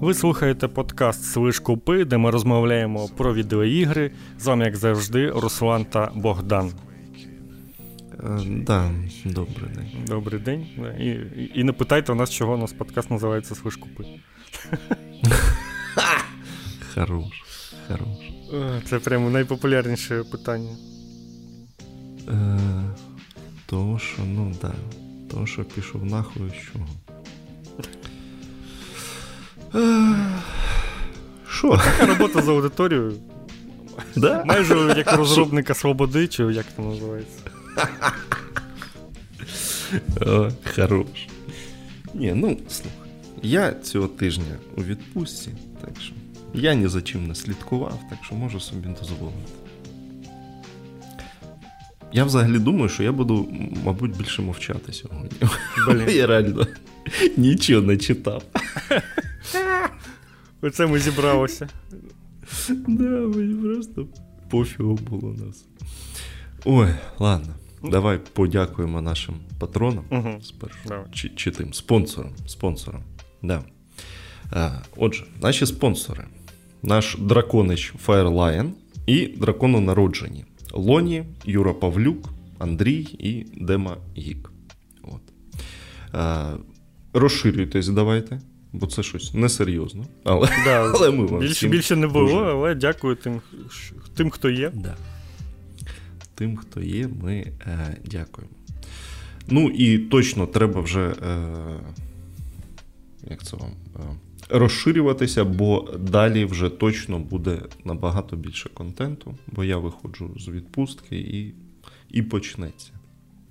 Ви слухаєте подкаст Слиш Купи, де ми розмовляємо про відеоігри. З вами, як завжди, Руслан та Богдан. Е, да, Добрий день. Добрий день. І, і, і не питайте у нас, чого у нас подкаст називається Слиш Купи. Хорош. Хорош. Е, це прямо найпопулярніше питання. Е, Того, що, ну да. Того, що пішов нахуй з чого. Що? Така робота з аудиторією. Да? Майже як розробника свободи, чи як це називається. О, Хорош. Ні, ну слухай. Я цього тижня у відпустці, так що я ні за чим не слідкував, так що можу собі дозволити. Я взагалі думаю, що я буду, мабуть, більше мовчати сьогодні. Блін. Я реально нічого не читав. Оце ми зібралися. Да, мені просто пофігу було нас. Ой, ладно. Давай подякуємо нашим патронам Угу. спершу. Чи, чи тим спонсорам. спонсорам. Да. А, отже, наші спонсори. Наш драконич Firelion і дракононароджені. Лоні, Юра Павлюк, Андрій і Дема Гік. От. А, розширюйтесь, давайте, бо це щось несерйозно. Але, Да, але ми вам більше, всім більше не було, дуже- але дякую тим, тим, хто є. Да. Тим, хто є, ми е, дякуємо. Ну і точно треба вже. Е, як це вам? Е, розширюватися, бо далі вже точно буде набагато більше контенту, бо я виходжу з відпустки і, і почнеться.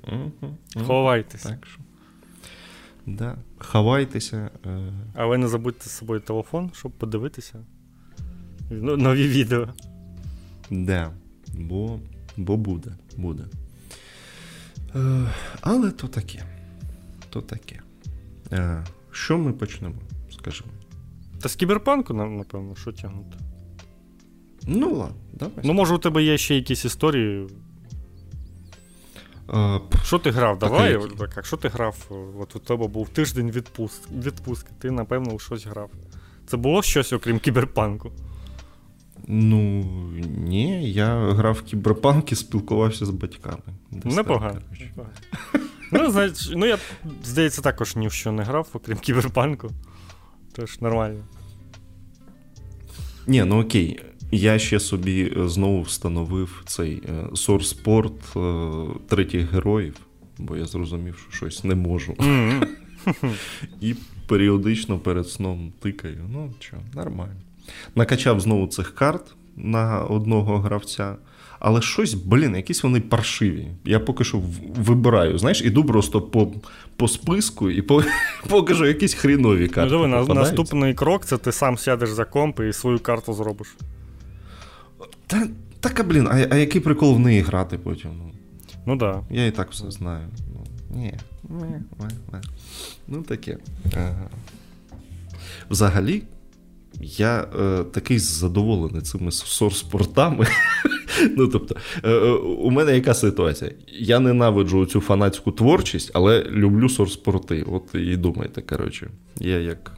Угу, угу. Ховайтесь. Так що. Да. Ховайтеся. Е, Але не забудьте з собою телефон, щоб подивитися. Ну, Нові відео. Да, бо, бо буде, буде. Е, але то таке. То таке. Е, що ми почнемо, скажімо? Та з кіберпанку, напевно, що тягнути. Ну ладно, давай. Ну, може, у тебе є ще якісь історії. Що ти грав? Давай, так, що ти грав? От у тебе був тиждень відпуск, відпустки, ти, напевно, у щось грав. Це було щось, окрім кіберпанку. ну, ні, я грав в кіберпанк і спілкувався з батьками. Непогано. непогано. Ну, знаєш, ну я, здається, також ні в що не грав, окрім кіберпанку. Тож нормально. Ні, ну окей. Я ще собі е, знову встановив цей е, Source Sport е, третіх героїв, бо я зрозумів, що щось не можу. М-м. І періодично перед сном тикаю. Ну, що, нормально. Накачав знову цих карт на одного гравця. Але щось, блін, якісь вони паршиві. Я поки що вибираю. Знаєш, іду просто по, по списку і по, поки що якісь хрінові Ну, карти. диви, наступний крок це ти сам сядеш за комп і свою карту зробиш. Та, так, а блін, а, а який прикол в неї грати потім? Ну, Ну. Да. я і так все знаю. Ну, ні, ні, ні. Ну таке. Ага. Взагалі, я е, такий задоволений цими сорспортами. ну, тобто, е, е, у мене яка ситуація? Я ненавиджу цю фанатську творчість, але люблю сорспорти. От і думайте, коротше, я як.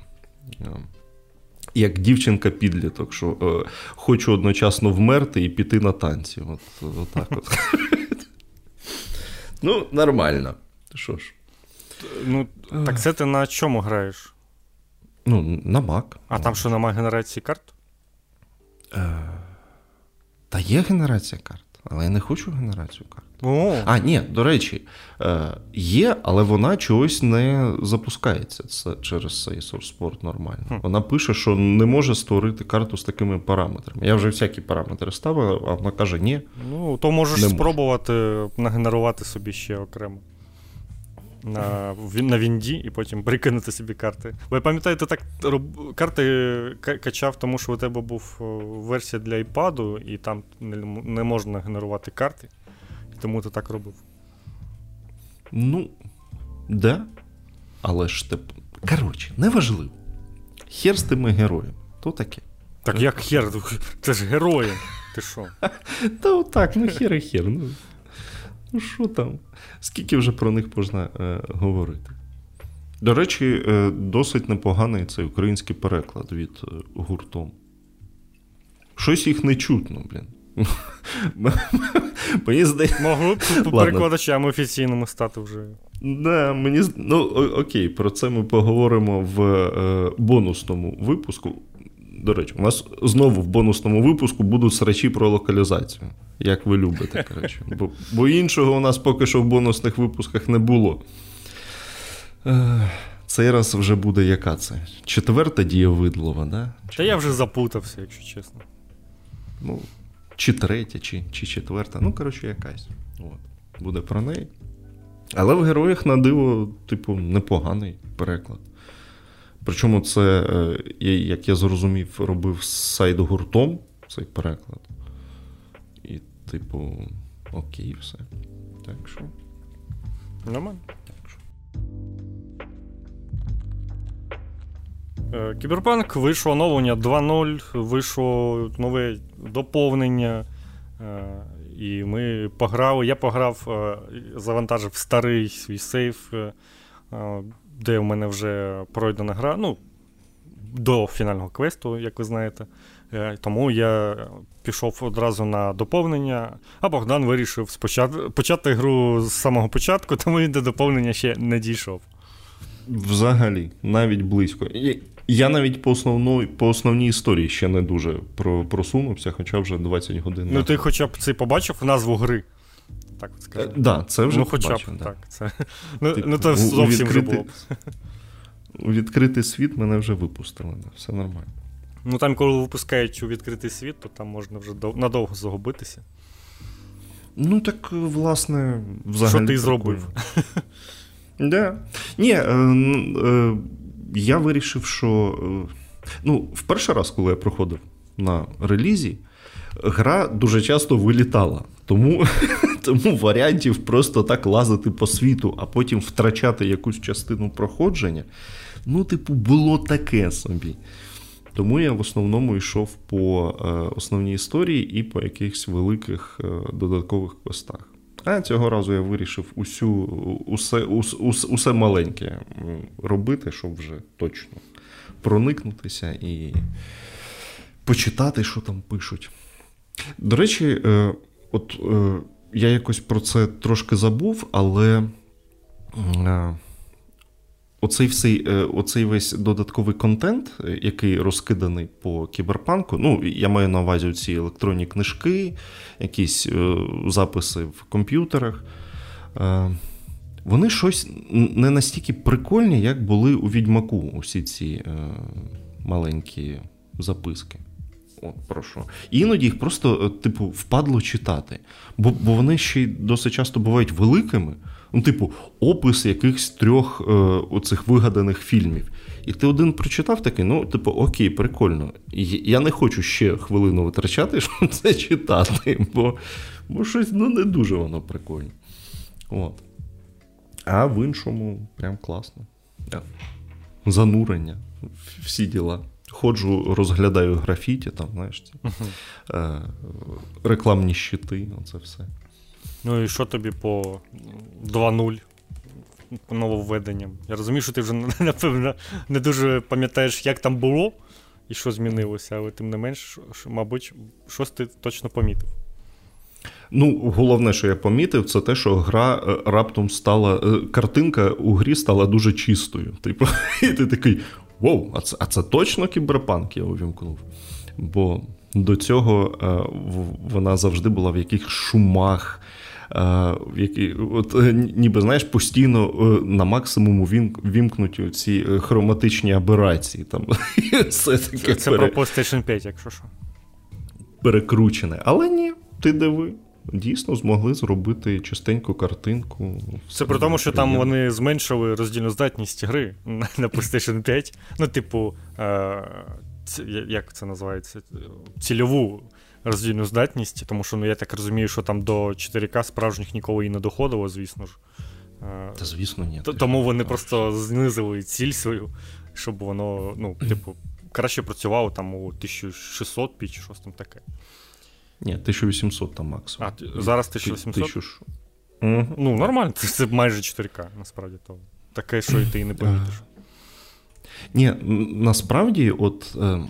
Е, Як дівчинка-підліток, що е, хочу одночасно вмерти і піти на танці. От, от так от. ну, нормально. Що ж. Ну, так це ти на чому граєш? Ну, на Mac. А там що немає генерації карт? Та є генерація карт, але я не хочу генерацію карт. О, А, ні, до речі, е, є, але вона чогось не запускається це через цей SourcePort нормально. Хм. Вона пише, що не може створити карту з такими параметрами. Я вже всякі параметри ставив, а вона каже, ні. ну, то можеш спробувати нагенерувати собі ще окремо. На, на Вінді і потім прикинути собі карти. Бо я пам'ятаю, ти так роб... карти ка- качав, тому що у тебе був версія для iPad, і там не, не можна генерувати карти. Тому ти так робив. Ну, да. Але ж теп... Коротше, неважливо. Хер з тими героями. То таке. Так як хер, це ж герої. Ти що? Та отак, ну хер і хер. Ну, ну що там? Скільки вже про них можна е, говорити? До речі, е, досить непоганий цей український переклад від е, гуртом. Щось їх не чутно, блін. Мені здається... Могли б перекладачами офіційними стати вже. Да, мені Ну, окей, про це ми поговоримо в е, бонусному випуску. До речі, у нас знову в бонусному випуску будуть срачі про локалізацію, як ви любите. коротше. Бо, бо іншого у нас поки що в бонусних випусках не було. Е, цей раз вже буде яка це? Четверта дієвидлова, да? Та я вже запутався, якщо чесно. Ну, чи третя, чи чи четверта. Ну, коротше, якась. От. Буде про неї. Але в героях на диво, типу, непоганий переклад. Причому це, е, як я зрозумів, робив сайт гуртом цей переклад. І, типу, окей, все. Так що. Нормально. Кіберпанк вийшло оновлення 2.0, вийшло нове доповнення. Е, і ми пограли. Я пограв, е, завантажив старий свій сейв, де в мене вже пройдена гра. Ну, до фінального квесту, як ви знаєте. Тому я пішов одразу на доповнення, а Богдан вирішив спочат... почати гру з самого початку, тому він до доповнення ще не дійшов. Взагалі, навіть близько. Я навіть по основної, по основній історії ще не дуже просунувся, хоча вже 20 годин. Ну, ти хоча б це побачив назву гри. Так от скажу. Е, да, це вже Ну, хоча побачив, б, да. так. Це... Ну, типу, ну, то зовсім вже було. У відкритий світ мене вже випустили, все нормально. Ну там, коли випускають у відкритий світ, то там можна вже надовго загубитися. Ну, так, власне, взагалі. Що ти зробив? Да. Ні, е, е, я вирішив, що е, ну, в перший раз, коли я проходив на релізі, гра дуже часто вилітала. Тому тому варіантів просто так лазити по світу, а потім втрачати якусь частину проходження. Ну, типу, було таке собі. Тому я в основному йшов по е, основній історії і по якихось великих е, додаткових квестах. А цього разу я вирішив усю, усе ус, ус, усе маленьке робити, щоб вже точно проникнутися і почитати, що там пишуть. До речі, е, от е, я якось про це трошки забув, але. Оцей всей, е, оцей весь додатковий контент, е, який розкиданий по кіберпанку. Ну, я маю на увазі ці електронні книжки, якісь е, записи в комп'ютерах. Вони щось не настільки прикольні, як були у Відьмаку, усі ці маленькі записки. От, прошу. іноді їх просто, типу, впадло читати. Бо бо вони ще й досить часто бувають великими. Ну, типу, опис якихось трьох е, оцих вигаданих фільмів. І ти один прочитав такий, ну, типу, окей, прикольно. Я не хочу ще хвилину витрачати, щоб це читати, бо бо щось ну, не дуже воно прикольне. От. А в іншому прям класно. Занурення, всі діла. Ходжу, розглядаю графіті, там, знаєш, ці, е, рекламні щити, оце все. Ну і що тобі по 2.0 по нововведенням? Я розумію, що ти вже, напевно, не дуже пам'ятаєш, як там було і що змінилося, але тим не менш, мабуть, щось ти точно помітив. Ну, головне, що я помітив, це те, що гра е, раптом стала. Е, картинка у грі стала дуже чистою. Типу, і ти такий: Воу, а це а це точно кіберпанк я увімкнув. Бо до цього е, вона завжди була в якихось шумах, які, от, е, ніби знаєш, постійно е, на максимуму вімкнуті ці е, хроматичні аберації. Там, все таке Це пере... про PlayStation 5, якщо що. Перекручене. Але ні, ти диви. Дійсно змогли зробити чистеньку картинку. Це при тому, що там вони зменшили роздільну здатність гри на PlayStation 5. Ну, типу, як це називається? Цільову роздільну здатність, тому що ну, я так розумію, що там до 4К справжніх ніколи і не доходило, звісно ж. Та звісно, ні. Тому вони просто знизили ціль свою, щоб воно, ну, типу, краще працювало там у 1600 пі чи щось там таке. Ні, 1800 там максимум. А зараз 1800? 1000... Угу. Ну, нормально, це, це майже 4К, насправді то. таке, що і ти і не помітиш. Ні, насправді, от е,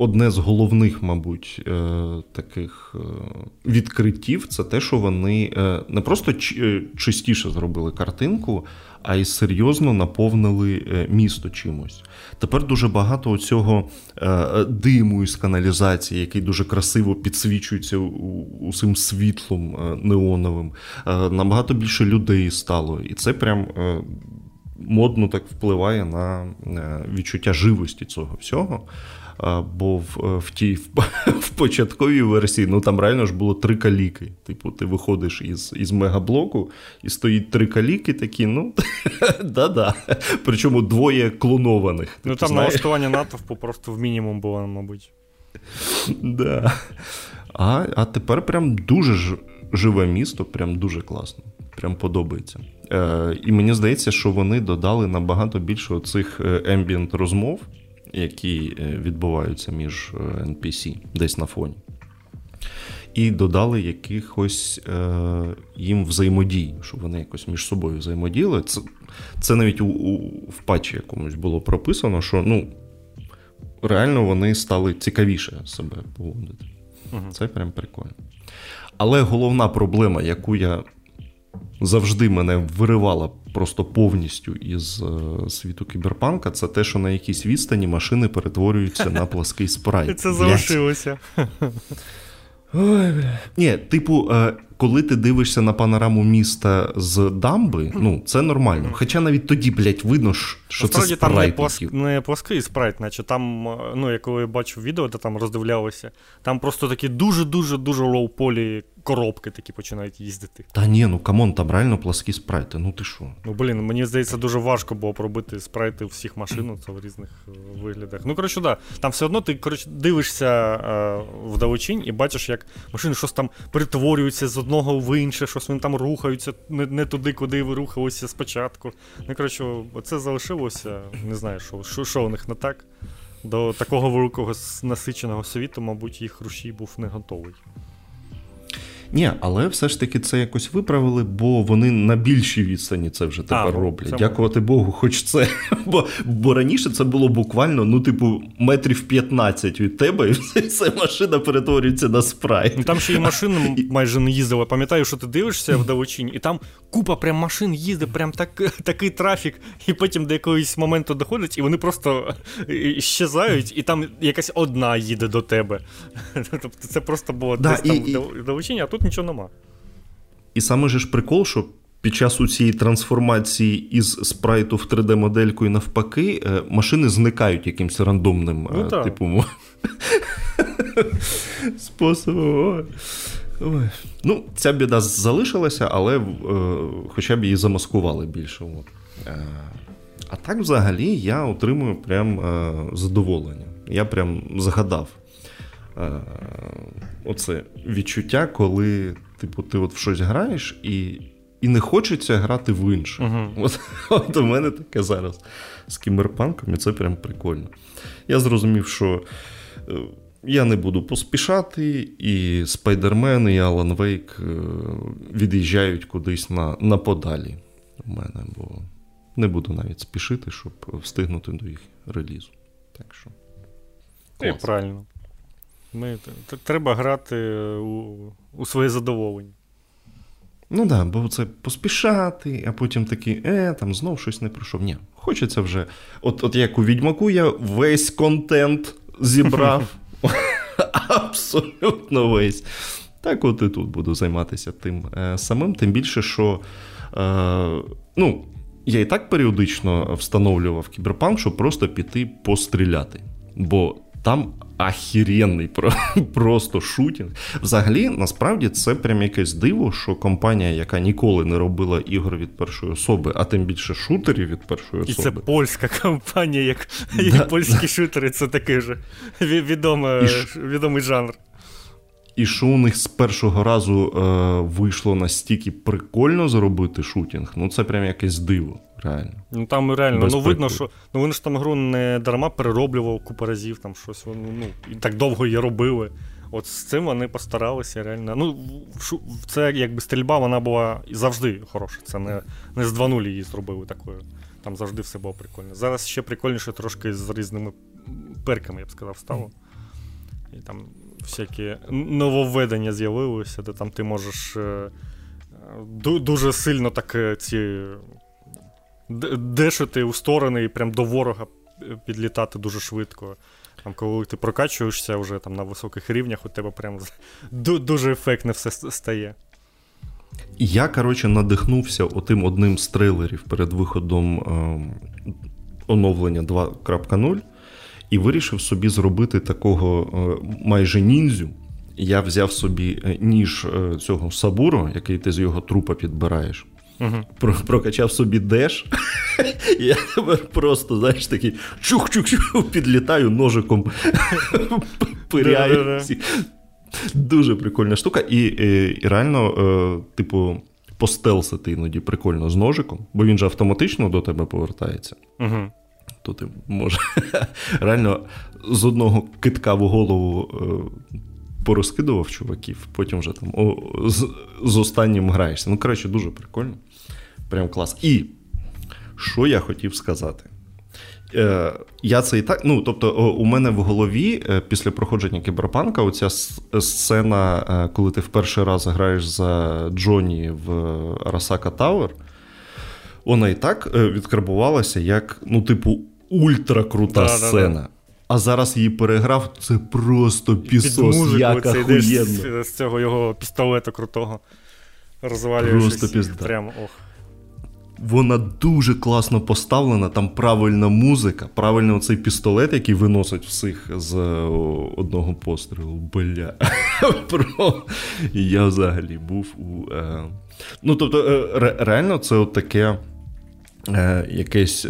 одне з головних, мабуть, е, таких е, відкриттів це те, що вони е, не просто чистіше зробили картинку, а й серйозно наповнили місто чимось. Тепер дуже багато цього диму із каналізації, який дуже красиво підсвічується усім світлом неоновим. Набагато більше людей стало. І це прям. Модно так впливає на відчуття живості цього всього. Бо в в тій в, в початковій версії ну там реально ж було три каліки. Типу, ти виходиш із із мегаблоку, і стоїть три каліки такі, ну да-да. Причому двоє клонованих. Типу, ну там налаштування натовпу просто в мінімум було, мабуть. Да. А а тепер прям дуже ж, живе місто, прям дуже класно. Прям подобається. Е, І мені здається, що вони додали набагато більше оцих ембієнт розмов які е, відбуваються між NPC е, десь на фоні. І додали якихось е, їм взаємодій, щоб вони якось між собою взаємодіяли. Це це навіть у, у, в патчі якомусь було прописано, що ну, реально вони стали цікавіше себе поводити. Угу. Це прям прикольно. Але головна проблема, яку я завжди мене виривала просто повністю із е, світу кіберпанка, це те, що на якійсь відстані машини перетворюються на плаский спрайт. Це залишилося. Ой, бля. Ні, типу, е, коли ти дивишся на панораму міста з дамби, ну це нормально. Хоча навіть тоді, блядь, видно, що Насправді, це спрайт. там не, плоск... не плоский спрайт, наче там, ну, я коли бачив відео, де там роздивлялося, там просто такі дуже-дуже дуже low-poly коробки такі починають їздити. Та ні, ну come on, там реально пласкі спрайти. Ну ти що? Ну блін, мені здається, дуже важко було пробити спрайти всіх машин ну, це в різних е, виглядах. Ну, коротше, да. Там все одно ти коротше, дивишся е, вдалечінь і бачиш, як машини щось там перетворюються з одного в інше, щось вони там рухаються не не туди, куди ви рухалися спочатку. Ну, коротше, це залишилося. Не знаю, що, що, що у них не так. До такого великого насиченого світу, мабуть, їх рушій був не готовий. Ні, але все ж таки це якось виправили, бо вони на більшій відстані це вже тепер а, ну, роблять. Це Дякувати Богу, хоч це. Бо бо раніше це було буквально, ну, типу, метрів 15 від тебе, і все машина перетворюється на спрайт. Ну, Там ще й машини майже не їздили. Пам'ятаю, що ти дивишся в Давочині, і там купа прям машин їздить, прям так, такий трафік, і потім до якогось моменту доходить, і вони просто щезають, і там якась одна їде до тебе. Тобто це просто було да, десь і, там в Давочині, а тут тут нічого нема. І саме ж прикол, що під час у цієї трансформації із спрайту в 3D-модельку і навпаки, е, машини зникають якимось рандомним ну, е, типу способом. Ой. Ну, Ця біда залишилася, але е, хоча б її замаскували більше. От. Е, а так, взагалі, я отримую прям е, задоволення. Я прям згадав оце відчуття, коли типу, ти от в щось граєш і і не хочеться грати в інше. Uh-huh. От, от у мене таке зараз з кімерпанком, і це прям прикольно. Я зрозумів, що. Е, я не буду поспішати, і Спайдермен, і Алан Вейк е, від'їжджають кудись на на подалі у мене, бо не буду навіть спішити, щоб встигнути до їх релізу. Так що. І правильно. Ми, Треба грати у у своє задоволення. Ну так, да, бо це поспішати, а потім такий, е, там знов щось не пройшов. Ні, хочеться вже. От от як у Відьмаку я весь контент зібрав. Абсолютно весь. Так, от і тут буду займатися тим е, самим, тим більше, що. Е, ну, я і так періодично встановлював кіберпанк, щоб просто піти постріляти. Бо там ахіренний просто шутінг. Взагалі, насправді, це прям якесь диво, що компанія, яка ніколи не робила ігор від першої особи, а тим більше шутерів від першої особи. І це польська компанія, як да. польські шутери, це такий же відомий, відомий жанр. І що у них з першого разу е, вийшло настільки прикольно зробити шутінг, ну це прям якесь диво. Реально. Ну там реально Без ну видно, що ну вони ж там гру не дарма перероблював купу разів, там щось вони ну, і так довго її робили. От з цим вони постаралися реально. Ну, це якби стрільба, вона була завжди хороша. Це не не з 2-0 її зробили такою. Там завжди все було прикольно. Зараз ще прикольніше трошки з різними перками, я б сказав, стало. І там всякі нововведення з'явилися, де там ти можеш е, дуже сильно так е, ці дешити у сторони і прям до ворога підлітати дуже швидко. Там, Коли ти прокачуєшся вже там на високих рівнях, у тебе прям дуже ефектно все стає. Я, коротше, надихнувся отим одним з трейлерів перед виходом е, оновлення 2.0 і вирішив собі зробити такого е, майже ніндзю. Я взяв собі е, ніж е, цього сабуру, який ти з його трупа підбираєш. Угу. Прокачав собі деш. Я тепер просто, знаєш, такий чух-чух-чух, підлітаю ножиком, пиряю. Дуже прикольна штука. І, і, і реально, типу, постелсити іноді прикольно з ножиком, бо він же автоматично до тебе повертається. Угу то ти може реально з одного китка в голову е, порозкидував чуваків, потім вже там з, з останнім граєшся. Ну, коротше, дуже прикольно. Прям клас. І що я хотів сказати? Е, Я це і так. Ну, тобто, у мене в голові е, після проходження кіберпанка оця сцена, е, коли ти в перший раз граєш за Джоні в Арасака Тауер, вона і так викарбувалася як, ну, типу, ультракрута да, сцена. Да, да. А зараз її переграв, це просто піздос, пиздєц як охуєнно. З, з цього його пістолета крутого. Розвалюєшся. Прямо ох. Вона дуже класно поставлена, там правильна музика, правильно цей пістолет, який виносить всіх з одного пострілу. Бля. Про... Я взагалі був у. Е... Ну, тобто, е, реально, це от таке е, якесь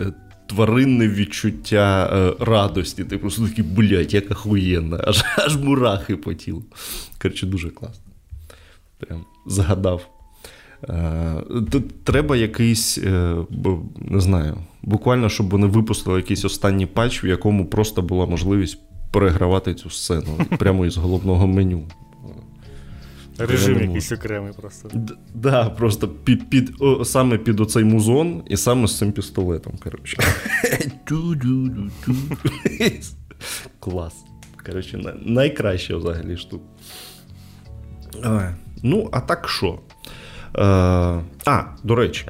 тваринне відчуття е, радості. Ти просто такий, блядь, як охуєнно, аж аж мурахи по тілу. Коротше, дуже класно. Прям згадав. Е, треба якийсь, е, не знаю, буквально, щоб вони випустили якийсь останній патч, в якому просто була можливість перегравати цю сцену прямо із головного меню. Режим якийсь окремий просто. Так, да, просто під, під, о, саме під оцей музон і саме з цим пістолетом. коротше. Клас. Коротше, найкраще взагалі штука. Ну, а так що? Е, а, до речі,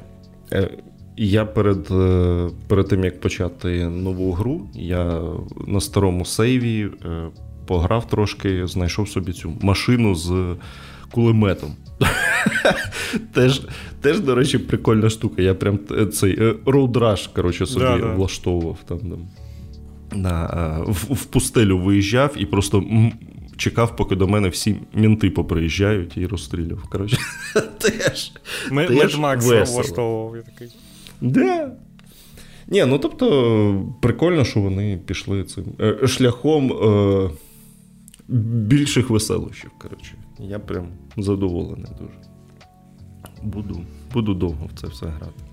е, я перед е, перед тим, як почати нову гру, я на старому сейві пограв трошки, знайшов собі цю машину з кулеметом. Теж, теж, до речі, прикольна штука. Я прям цей роудраж коротше, собі да, да. влаштовував там. На, в, в пустелю виїжджав і просто чекав, поки до мене всі мінти поприїжджають і розстріляв. Коротше, теж, Ми, теж Макс влаштовував я такий. Да. Ні, ну тобто, прикольно, що вони пішли цим е, шляхом е, більших веселощів. коротше. Я прям задоволений дуже. Буду буду довго в це все грати.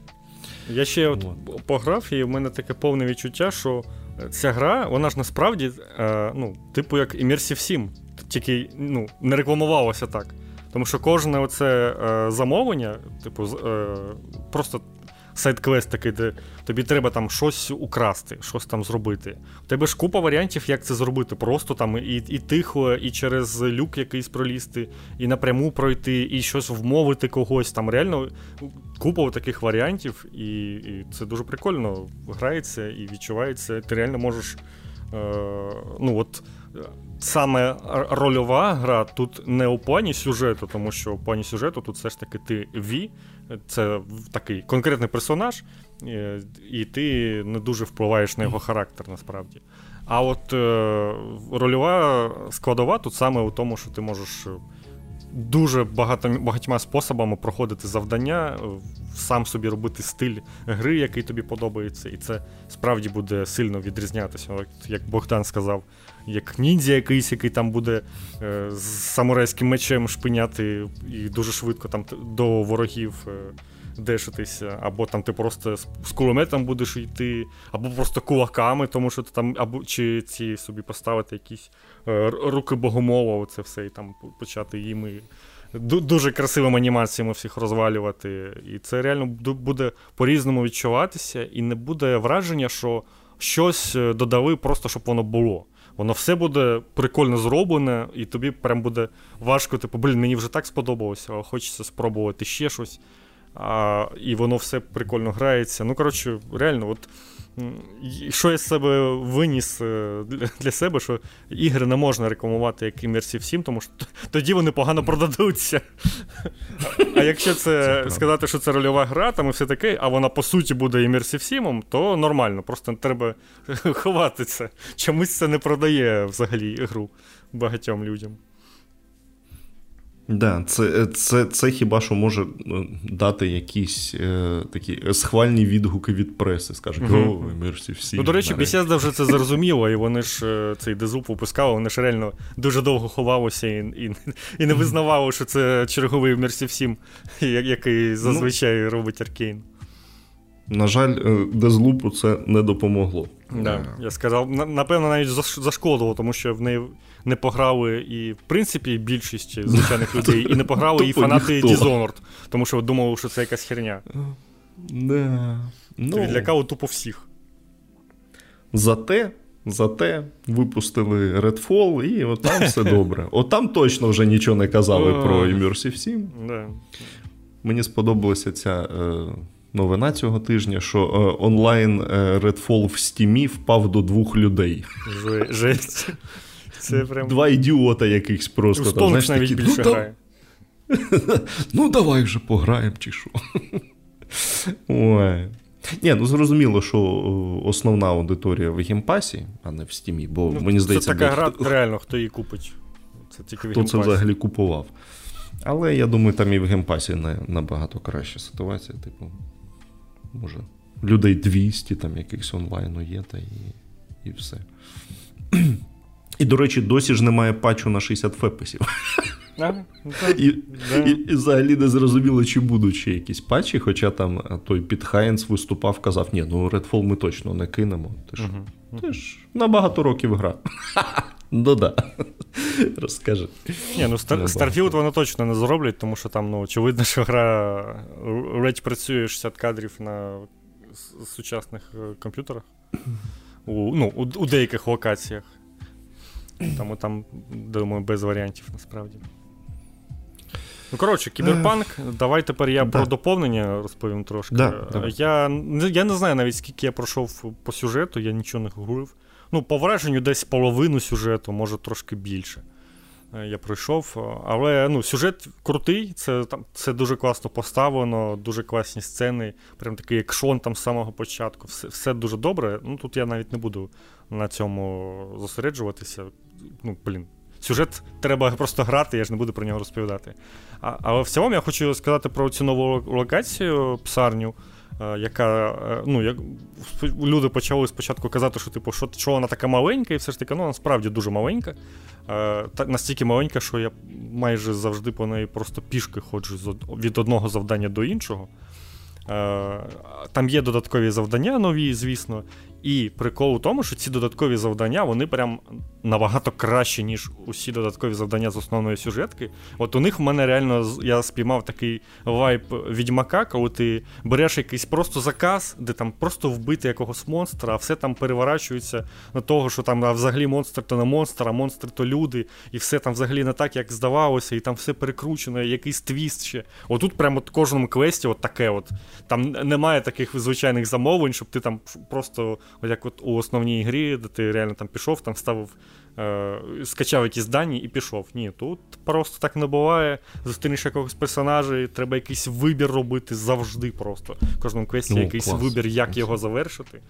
Я ще от пограв, і в мене таке повне відчуття, що ця гра, вона ж насправді, е, ну, типу, як Immersive Sim, тільки ну, не рекламувалося так. Тому що кожне оце е, замовлення, типу, е, просто сайт-квест такий, де тобі треба там щось украсти, щось там зробити. У тебе ж купа варіантів, як це зробити. Просто там і і тихо, і через люк якийсь пролізти, і напряму пройти, і щось вмовити когось. Там реально купа таких варіантів, і, і це дуже прикольно грається і відчувається. Ти реально можеш. Е, ну от Саме рольова гра тут не у плані сюжету, тому що у плані сюжету тут все ж таки ти Ві, це такий конкретний персонаж, е, і ти не дуже впливаєш на його характер насправді. А от е, рольова складова тут саме у тому, що ти можеш дуже багато, багатьма способами проходити завдання, е, сам собі робити стиль гри, який тобі подобається, і це справді буде сильно відрізнятися. Як Богдан сказав, як ніндзя якийсь, який там буде е, з самурайським мечем шпиняти і дуже швидко там до ворогів е, дешитися, або там ти просто з кулеметом будеш йти, або просто кулаками, тому що ти там, або чи ці собі поставити якісь е, руки богомола, це все, і там почати їми. Дуже красивими анімаціями всіх розвалювати. І це реально буде по-різному відчуватися, і не буде враження, що щось е, додали просто, щоб воно було. Воно все буде прикольно зроблене, і тобі прям буде важко, типу, блін, мені вже так сподобалося, хочеться спробувати ще щось. А, І воно все прикольно грається. Ну, коротше, реально, от що я з себе виніс е, для себе, що ігри не можна рекламувати як Immersive 7, тому що тоді вони погано продадуться. А якщо це, це сказати, що це рольова гра, там і все таке, а вона по суті буде Immersive 7, то нормально. Просто треба ховати це. Чомусь це не продає взагалі ігру багатьом людям. Да, це це, це хіба що може ну, дати якісь е, такі схвальні відгуки від преси. Скажуть, угу. о, мерсі всі. Ну, до речі, Бесіда вже це зрозуміло, і вони ж е, цей дезуп випускали, вони ж реально дуже довго ховалися і і, і не визнавали, що це черговий Мерсі всім, який зазвичай ну, робить Аркейн. На жаль, е, Дезлупу це не допомогло. Да, Я сказав, напевно, навіть зашкодило, тому що в неї не пограли і, в принципі, більшість звичайних людей, і не пограли і фанати Dishonored, тому що думали, що це якась херня. Ну, Відлякало тупо всіх. Зате. Зате випустили Redfall, і от там все добре. От там точно вже нічого не казали про Immersive 7. Мені сподобалася ця е, новина цього тижня, що е, онлайн е, Redfall в стімі впав до двох людей. Жесть. Це прям... Два ідіота якихось просто. там, знаєш, навіть такі, більше ну, грає. ну, давай вже пограємо, чи що. Ой. Ні, ну зрозуміло, що основна аудиторія в Game Pass'і, а не в Steam'і, бо ну, мені здається, це така гра, хто... реально, хто її купить. Це тільки в Хто це взагалі купував. Але я думаю, там і в Game Pass'і набагато краща ситуація. Типу, може, людей 200 там якихось онлайну є, та і, і все. І, до речі, досі ж немає патчу на 60 FPS'ів. Ну, і, і, і взагалі не зрозуміло, чи будуть ще якісь патчі, хоча там е, той Піт Хайнс виступав, казав, ні, ну Redfall ми точно не кинемо. Ти ж, ти ж на багато років гра. Ну да. Розкажи. Ні, ну Starfield вони точно не зроблять, тому що там, ну, очевидно, що гра вже працює 60 кадрів на сучасних е, комп'ютерах. У, ну, у, у деяких локаціях. Тому там, думаю, без варіантів насправді. Ну, коротше, кіберпанк. Давай тепер я да. про доповнення розповім трошки. Да, я я не знаю навіть, скільки я пройшов по сюжету, я нічого не гуглив. Ну, по враженню, десь половину сюжету, може трошки більше. Е, я пройшов. Але ну, сюжет крутий, це там, це дуже класно поставлено, дуже класні сцени, прям такий екшон там з самого початку. Все все дуже добре. Ну, Тут я навіть не буду на цьому зосереджуватися ну, блін, сюжет треба просто грати, я ж не буду про нього розповідати. А, Але в цілому я хочу сказати про цю нову локацію псарню. Е, яка, е, ну, як Люди почали спочатку казати, що типу, що що вона така маленька, і все ж таки ну, насправді дуже маленька. Е, Настільки маленька, що я майже завжди по неї просто пішки ходжу від одного завдання до іншого. Там є додаткові завдання нові, звісно. І прикол у тому, що ці додаткові завдання вони прям набагато краще, ніж усі додаткові завдання з основної сюжетки. От у них в мене реально я спіймав такий вайп відьмака, коли ти береш якийсь просто заказ, де там просто вбити якогось монстра, а все там переворачується на того, що там а взагалі монстр то не монстр, а монстр то люди, і все там взагалі не так, як здавалося, і там все перекручено, якийсь твіст ще. Отут прямо в кожному квесті от таке. от. Там немає таких звичайних замовлень, щоб ти там просто як от у основній грі, де ти реально там пішов, там ставив, е, скачав якісь дані і пішов. Ні, тут просто так не буває. Зустрінеш якогось персонажа, і треба якийсь вибір робити завжди просто. В кожному квесті ну, якийсь клас. вибір, як його завершити.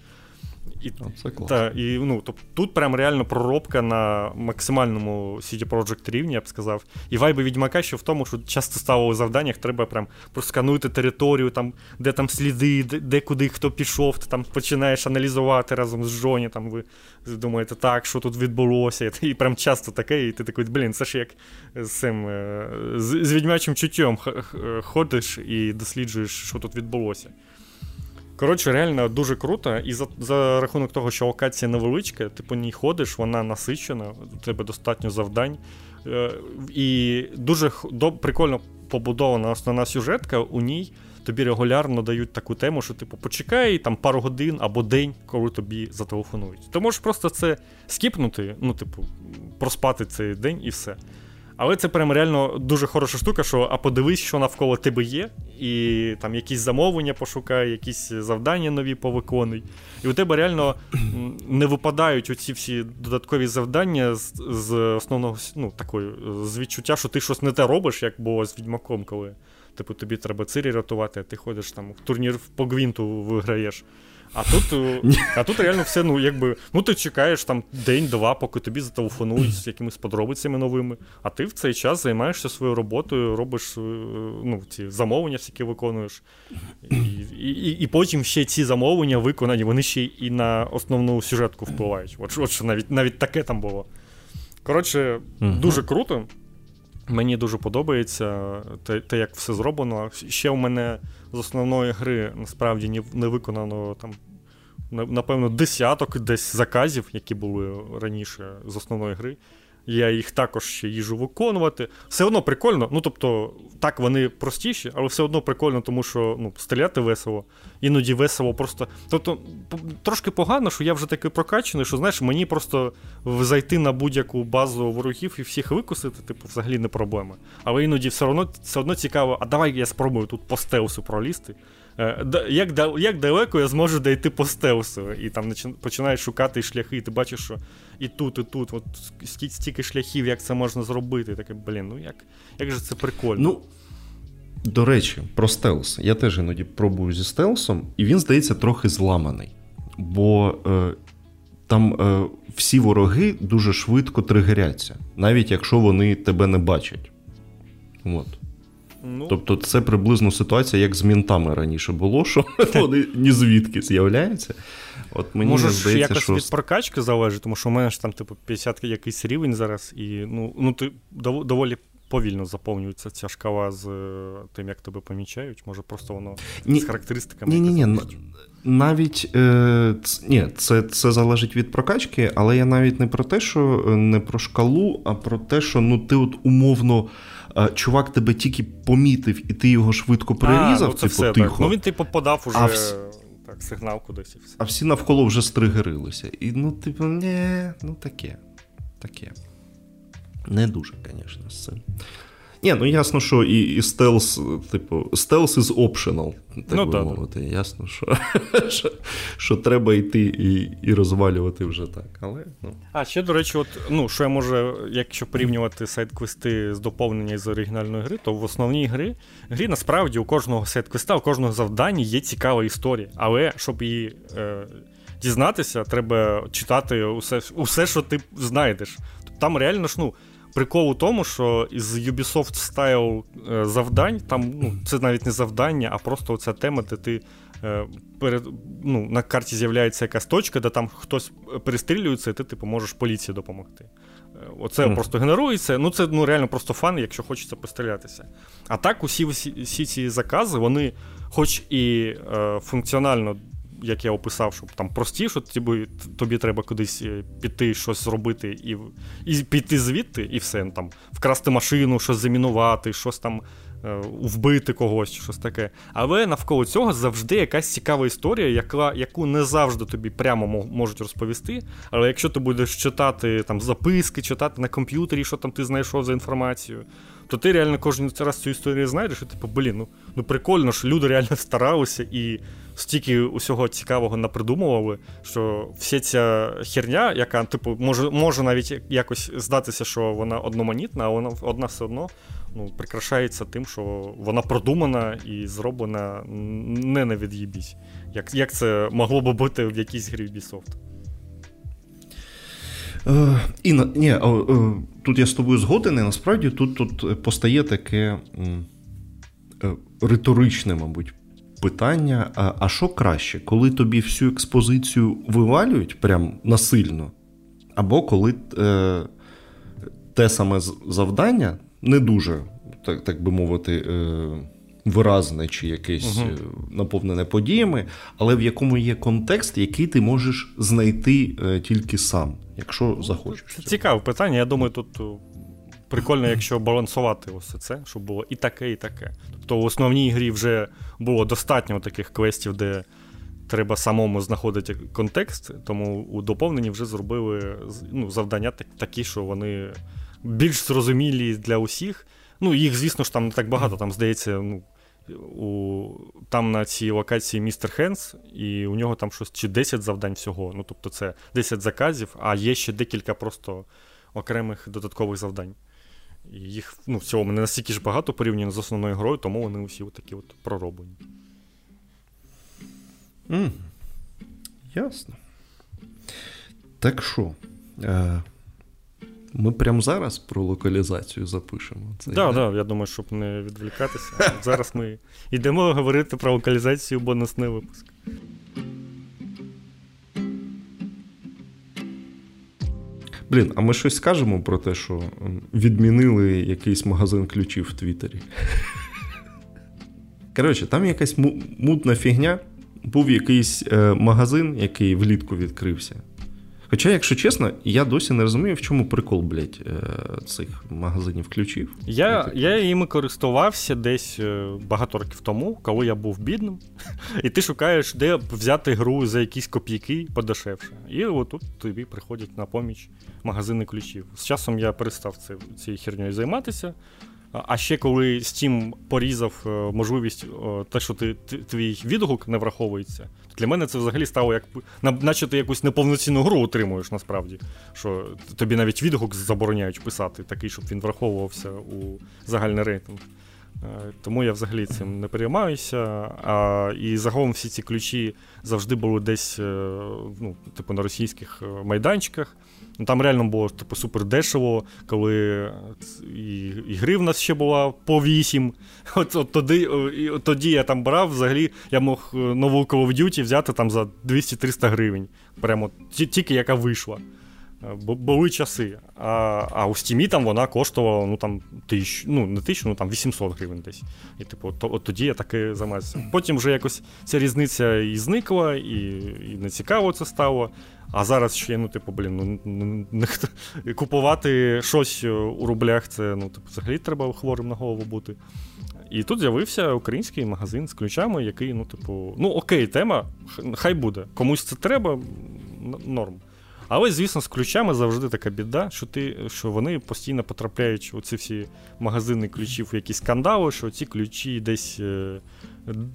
І, це та, і, ну, тобто, Тут прям реально проробка на максимальному CD Projekt рівні, я б сказав. І вайби відьмака ще в тому, що часто ставили в завданнях, треба прям проскануйте територію, там, де там сліди, де, де куди хто пішов, ти там починаєш аналізувати разом з Джоні. Там ви думаєте, так, що тут відбулося. І прям часто таке, і ти такий, блін, це ж як з цим е, з, з відьмачим чуттям ходиш і досліджуєш, що тут відбулося. Коротше, реально дуже круто, і за за рахунок того, що локація невеличка, ти по ній ходиш, вона насичена, у тебе достатньо завдань. Е, І дуже до, прикольно побудована основна сюжетка, у ній тобі регулярно дають таку тему, що типу почекай там пару годин або день, коли тобі зателефонують. Ти можеш просто це скіпнути, ну, типу, проспати цей день і все. Але це прям реально дуже хороша штука, що а подивись, що навколо тебе є, і там якісь замовлення пошукай, якісь завдання нові повиконуй. І у тебе реально не випадають оці всі додаткові завдання з з основного ну, такої, з відчуття, що ти щось не те робиш, як було з відьмаком, коли типу, тобі треба цирі рятувати, а ти ходиш там в турнір по гвінту виграєш. А тут е, а тут реально все, ну, якби, ну ти чекаєш там день-два, поки тобі зателефонують з якимись подробицями новими. А ти в цей час займаєшся своєю роботою, робиш е, ну, ці замовлення, всякі виконуєш. І, і, і потім ще ці замовлення виконані, вони ще і на основну сюжетку впливають. От, от що навіть навіть таке там було. Коротше, дуже круто. Мені дуже подобається те, те, як все зроблено. Ще у мене з основної гри насправді не виконано там, напевно, десяток десь заказів, які були раніше з основної гри. Я їх також ще їжу виконувати. Все одно прикольно. Ну, тобто, так, вони простіші, але все одно прикольно, тому що ну, стріляти весело, іноді весело просто. Тобто, трошки погано, що я вже такий прокачаний, що знаєш, мені просто зайти на будь-яку базу ворогів і всіх викусити, типу, взагалі не проблема. Але іноді все одно все одно цікаво, а давай я спробую тут по стелсу пролізти. Е, як як далеко я зможу дійти по стелсу? І там починаєш шукати шляхи, і ти бачиш, що і тут, і тут, от стільки шляхів, як це можна зробити. Таке, блін, ну як як же це прикольно. Ну, До речі, про стелс. Я теж іноді пробую зі стелсом, і він, здається, трохи зламаний. Бо е, там е, всі вороги дуже швидко тригеряться, навіть якщо вони тебе не бачать. От. Ну, Тобто це приблизно ситуація, як з мінтами раніше було, що вони ні звідки з'являються. От мені Може, здається, якось що... від прокачки залежить, тому що у мене ж там, типу, 50 якийсь рівень зараз, і ну, ну ти доволі повільно заповнюється ця шкала з е, тим, як тебе помічають. Може, просто воно ні, з характеристиками. Ні, ні, ні. Навіть е, ц, ні, це це залежить від прокачки, але я навіть не про те, що е, не про шкалу, а про те, що ну ти от умовно чувак тебе тільки помітив, і ти його швидко перерізав, а, ну, типу, все, тихо. Так. Ну він типу подав уже вс... так, сигнал кудись і все. А всі навколо вже стригерилися. І ну, типу, не, ну таке. Таке. Не дуже, звісно, з цим. Ні, ну ясно, що і і стелс, типу, стелс is optional, так ну, би мовити. Ясно, що що, що треба йти і і розвалювати вже так. Але, ну. А ще, до речі, от, ну, що я можу, якщо порівнювати сайд-квести з доповнення з оригінальної гри, то в основній грі грі насправді у кожного сайт-квеста, у кожного завдання є цікава історія. Але щоб її. Е, Дізнатися, треба читати усе, усе, що ти знайдеш. Там реально ж ну, Прикол у тому, що із Ubisoft Style е, завдань, там ну, це навіть не завдання, а просто оця тема, де ти е, перед, ну, на карті з'являється якась точка, де там хтось перестрілюється, і ти типу, можеш поліції допомогти. Е, оце mm. просто генерується. Ну, це ну, реально просто фан, якщо хочеться пострілятися. А так, усі всі ці закази, вони, хоч і е, функціонально як я описав, щоб там простіше, тобі, тобі треба кудись е, піти, щось зробити і і піти звідти, і все. Ну, там, Вкрасти машину, щось замінувати, щось там е, вбити когось, щось таке. Але навколо цього завжди якась цікава історія, яка, яку не завжди тобі прямо можуть розповісти. Але якщо ти будеш читати там записки, читати на комп'ютері, що там ти знайшов за інформацію. То ти реально кожен раз цю історію знайдеш, і типу, блін, ну ну прикольно, що люди реально старалися і стільки усього цікавого напридумували, що вся ця херня, яка, типу, може може навіть якось здатися, що вона одноманітна, а вона одна все одно ну, прикрашається тим, що вона продумана і зроблена не на від'їбісь. Як як це могло би бути в якійсь грі Ubisoft? Е, і, ні, е, Тут я з тобою згоден, і насправді тут тут постає таке е, риторичне, мабуть, питання: а, а що краще, коли тобі всю експозицію вивалюють прям насильно, або коли е, те саме завдання не дуже, так так би мовити, е, виразне чи якесь угу. наповнене подіями, але в якому є контекст, який ти можеш знайти е, тільки сам, якщо захочеш. Це цікаве питання. Я думаю, тут прикольно, якщо балансувати ось це, щоб було і таке, і таке. Тобто в основній грі вже було достатньо таких квестів, де треба самому знаходити контекст, тому у доповненні вже зробили ну, завдання такі, що вони більш зрозумілі для усіх. Ну, їх, звісно ж, там не так багато. Там, здається, ну, у, Там на цій локації містер Хенс, і у нього там щось чи 10 завдань всього. Ну, тобто, це 10 заказів, а є ще декілька просто окремих додаткових завдань. Їх ну, в цілому не настільки ж багато порівняно з основною грою, тому вони усі такі от пророблені. Mm. Ясно. Так що, е, ми прямо зараз про локалізацію запишемо. Так, да, да, я думаю, щоб не відволікатися. Зараз ми йдемо говорити про локалізацію бонусний випуск. Блін, а ми щось скажемо про те, що відмінили якийсь магазин ключів в Твіттері. Коротше, там якась мутна фігня. Був якийсь е, магазин, який влітку відкрився. Хоча, якщо чесно, я досі не розумію, в чому прикол, блядь, е, цих магазинів ключів. Я я їми користувався десь е, багато років тому, коли я був бідним. І ти шукаєш, де взяти гру за якісь копійки подешевше. І отут тобі приходять на поміч магазини ключів. З часом я перестав цією херньою займатися. А ще коли Steam порізав е, можливість те, що ти, твій відгук не враховується, для мене це взагалі стало як наче ти якусь неповноцінну гру отримуєш насправді. Що тобі навіть відгук забороняють писати, такий, щоб він враховувався у загальний рейтинг. Е, тому я взагалі цим не переймаюся. А, І загалом всі ці ключі завжди були десь, е, ну, типу, на російських майданчиках. Ну, Там реально було типу, супер дешево, коли і, і гри в нас ще була по 8. От, от тоді от тоді я там брав, взагалі я мог е, нову Call of Duty взяти там за 200-300 гривень. Прямо тільки яка вийшла. Були часи. А а у стімі там вона коштувала ну, там, тисяч, ну не тисячу, ну там 800 гривень десь. І типу, от, от тоді я таки займався. Потім вже якось ця різниця і зникла, і і не цікаво це стало. А зараз ще, ну, типу, блін, ну не, купувати щось у рублях, це ну, типу, взагалі треба хворим на голову бути. І тут з'явився український магазин з ключами, який, ну, типу, ну окей, тема, хай буде. Комусь це треба, норм. Але, звісно, з ключами завжди така біда, що ти, що вони постійно потрапляють у ці всі магазини ключів, якісь скандали, що ці ключі десь е,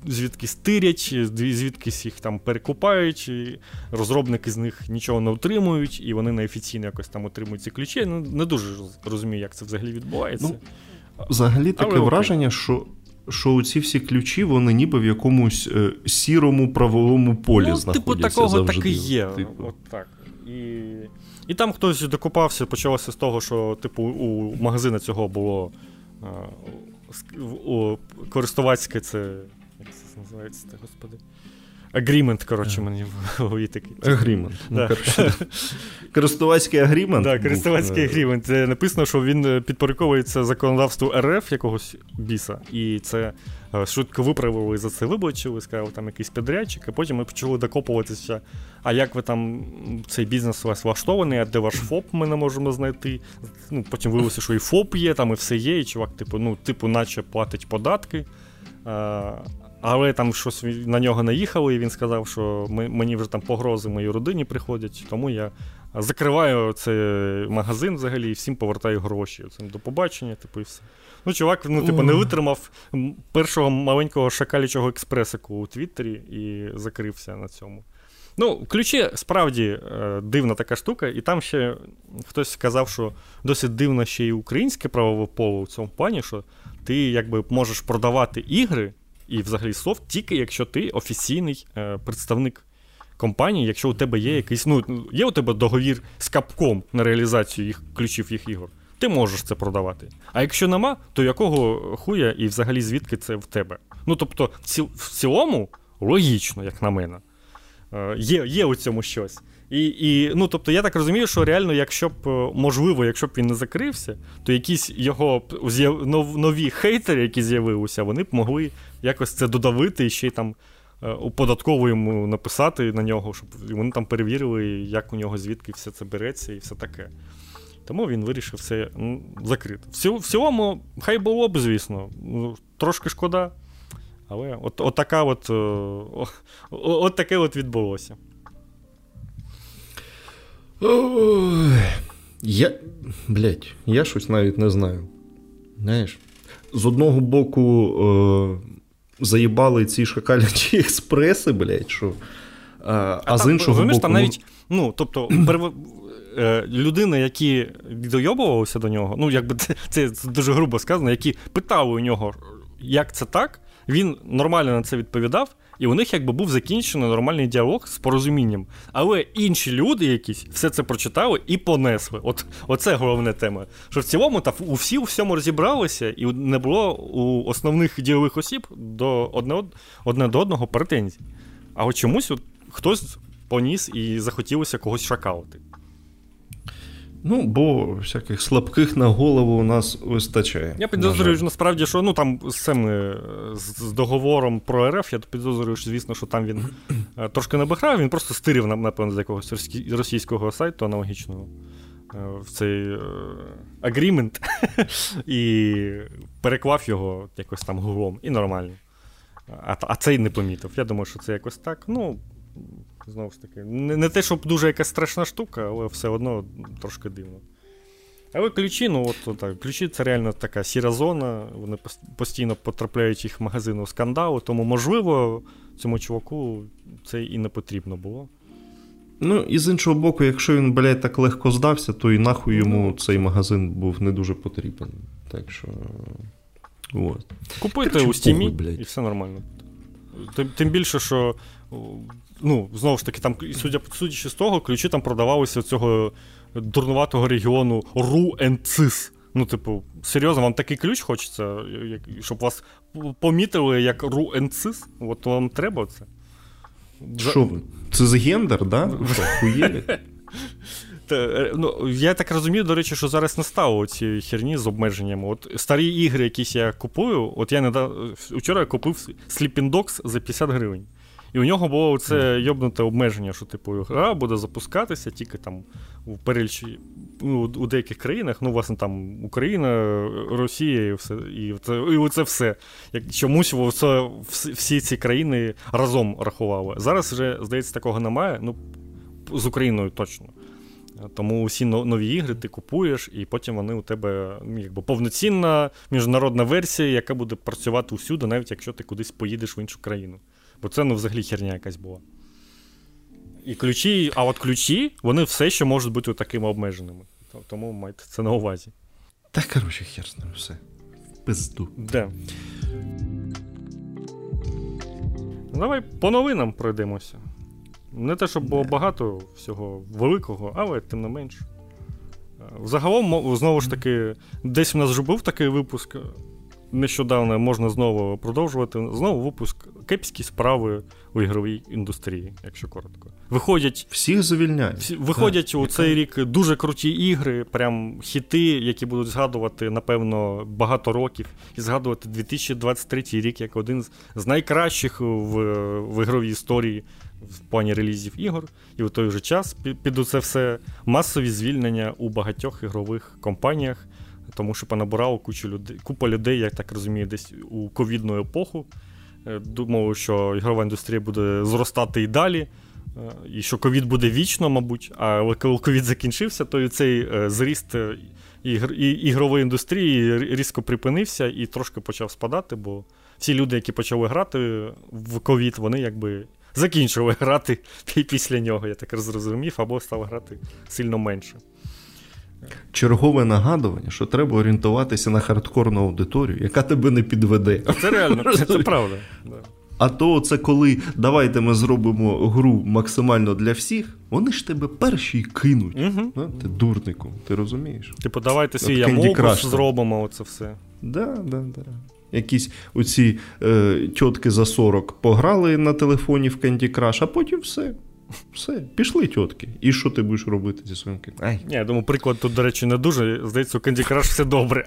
звідки стирять, звідкись їх там перекупають, і розробники з них нічого не отримують, і вони неофіційно якось там отримують ці ключі. Ну, Не дуже розумію, як це взагалі відбувається. Ну, Взагалі таке Але, враження, що. Що ці всі ключі, вони ніби в якомусь е, сірому правовому полі ну, знаходяться. Типу, такого завжди. так і є. Типу. От так. І і там хтось докупався, почалося з того, що, типу, у магазина цього було а, у, користувацьке це. Як це називається, господи? Агрімент, коротше, мені в голові такий. Агрімент. Ну, користувацький агрімент? Так, користувацький агрімент. Це написано, що він е, підпорядковується законодавству РФ якогось біса. І це е, швидко виправили за це вибачили, сказали, там якийсь підрядчик, а потім ми почали докопуватися. А як ви там цей бізнес у вас влаштований, а де ваш ФОП ми не можемо знайти? Ну, Потім виявилося, що і ФОП є, там і все є, і чувак, типу, ну, типу, наче платить податки. Але там щось на нього наїхало, і він сказав, що ми, мені вже там погрози моїй родині приходять, тому я закриваю цей магазин взагалі і всім повертаю гроші. Цим до побачення, типу, і все. Ну, чувак, ну, типу, не витримав першого маленького шакалічого експресику у Твіттері і закрився на цьому. Ну, ключі справді е, дивна така штука, і там ще хтось сказав, що досить дивно ще й українське правове поле у цьому плані, що ти якби можеш продавати ігри і взагалі софт тільки якщо ти офіційний е, представник компанії, якщо у тебе є якийсь, ну, є у тебе договір з капком на реалізацію їх ключів їх ігор. Ти можеш це продавати. А якщо нема, то якого хуя і взагалі звідки це в тебе? Ну тобто, в, в цілому логічно, як на мене. Е, є є у цьому щось. І, і, ну, тобто, я так розумію, що реально, якщо б е, можливо, якщо б він не закрився, то якісь його нові хейтери, які з'явилися, вони б могли якось це додавити і ще й там е, у податкову йому написати на нього, щоб вони там перевірили, як у нього звідки все це береться і все таке. Тому він вирішив все закрити. В цілому, хай було б, звісно, ну, трошки шкода. Але от, от, така от, о, от таке от відбулося. Ой, я. Блять, я щось навіть не знаю. Знаєш, з одного боку, е, заїбали ці шакалячі експреси, блять, що. А, а, а з іншого боку. Там навіть, ну, тобто, е, людина, які дойобувалися до нього, ну, якби це, це дуже грубо сказано, які питали у нього, як це так, він нормально на це відповідав, і у них якби був закінчений нормальний діалог з порозумінням. Але інші люди якісь все це прочитали і понесли. От Оце головна тема. Що в цілому та у всі у всьому розібралися, і не було у основних ділових осіб до одне, одне до одного претензій. А от чомусь от хтось поніс і захотілося когось шакалити. Ну, бо всяких слабких на голову у нас вистачає. Я підозрюю, на насправді, що ну там з цим з договором про РФ, я підозрюю, що, звісно, що там він е, трошки набихрав, він просто стирив, напевно, з якогось російського сайту аналогічного е, в цей агрімент і переклав його якось там гуглом, і нормально. А а цей не помітив. Я думаю, що це якось так. Ну, Знову ж таки, не, не те, щоб дуже якась страшна штука, але все одно трошки дивно. Але ключі, ну от так, ключі це реально така сіра зона, вони постійно потрапляють їх в магазини у скандали, тому, можливо, цьому чуваку це і не потрібно було. Ну, і з іншого боку, якщо він, блядь, так легко здався, то і нахуй йому ну, цей магазин був не дуже потрібен. Так що. От. Купуйте у стімі, і все нормально. Тим, тим більше, що ну, знову ж таки, там, судя, судячи з того, ключі там продавалися цього дурнуватого регіону Ру Цис. Ну, типу, серйозно, вам такий ключ хочеться, щоб вас помітили як Ру Цис? От вам треба це? Що ви? Це з гендер, да? Що, хуєлі? Е, ну, Я так розумію, до речі, що зараз не стало ці херні з обмеженнями. От Старі ігри, якісь я купую, от я не да... вчора я купив Sleeping Dogs за 50 гривень. І у нього було це йобнуте обмеження, що типу гра буде запускатися тільки там у перелічі ну, у деяких країнах, ну, власне, там Україна, Росія і все. І це і це все. Як Чомусь це, всі ці країни разом рахували. Зараз вже, здається, такого немає. Ну, з Україною точно. Тому усі нові ігри ти купуєш, і потім вони у тебе ну, якби повноцінна міжнародна версія, яка буде працювати усюди, навіть якщо ти кудись поїдеш в іншу країну. Бо це ну, взагалі херня якась була. І ключі, а от ключі, вони все ще можуть бути такими обмеженими. Тому майте це на увазі. Та, коротше, хер з ним все. Пизду. Де? Давай по новинам пройдемося. Не те, щоб було багато всього великого, але тим не менш. Загалом, знову ж таки, десь в нас вже був такий випуск нещодавно можна знову продовжувати. Знову випуск кепські справи у ігровій індустрії, якщо коротко. Виходять всіх звільняють. Всі, виходять так, у цей рік дуже круті ігри, прям хіти, які будуть згадувати, напевно, багато років, і згадувати 2023 рік як один з найкращих в, в ігровій історії. В плані релізів ігор, і в той же час під це все масові звільнення у багатьох ігрових компаніях, тому що понабирало кучу людей, купа людей, я так розумію, десь у ковідну епоху. Е, думав, що ігрова індустрія буде зростати і далі. і що ковід буде вічно, мабуть. А коли ковід закінчився, то і цей зріст ігр, ігрової індустрії різко припинився і трошки почав спадати, бо всі люди, які почали грати в ковід, вони якби закінчили грати після нього, я так зрозумів, або стали грати сильно менше. Чергове нагадування, що треба орієнтуватися на хардкорну аудиторію, яка тебе не підведе. Це реально, це, це правда. А то це коли давайте ми зробимо гру максимально для всіх, вони ж тебе перші кинуть. Угу. А, ти дурнику, ти розумієш? Типу, давайте свій Ямокус зробимо оце все. Да, да, да. Якісь оці е, тітки за 40 пограли на телефоні в Candy Crush, а потім все. Все, пішли тітки. І що ти будеш робити зі своїм Ай. Ні, Я думаю, приклад тут, до речі, не дуже. Здається, у Candy Crush все добре.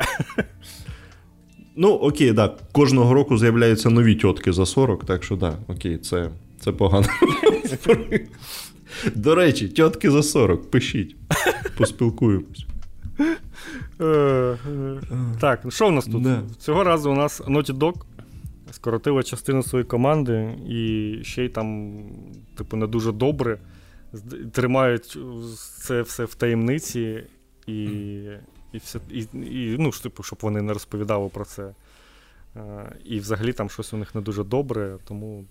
Ну, окей, так. Да. Кожного року з'являються нові тітки за 40, так що так, да, окей, це це погано. До речі, тітки за 40, пишіть. Поспілкуємось. Е, е, так, що в нас тут? Цього разу у нас Naughty Dog скоротила частину своєї команди, і ще й там, типу, не дуже добре. Тримають це все в таємниці, і і, все, і, і ну, типу, щоб вони не розповідали про це. І взагалі там щось у них не дуже добре, тому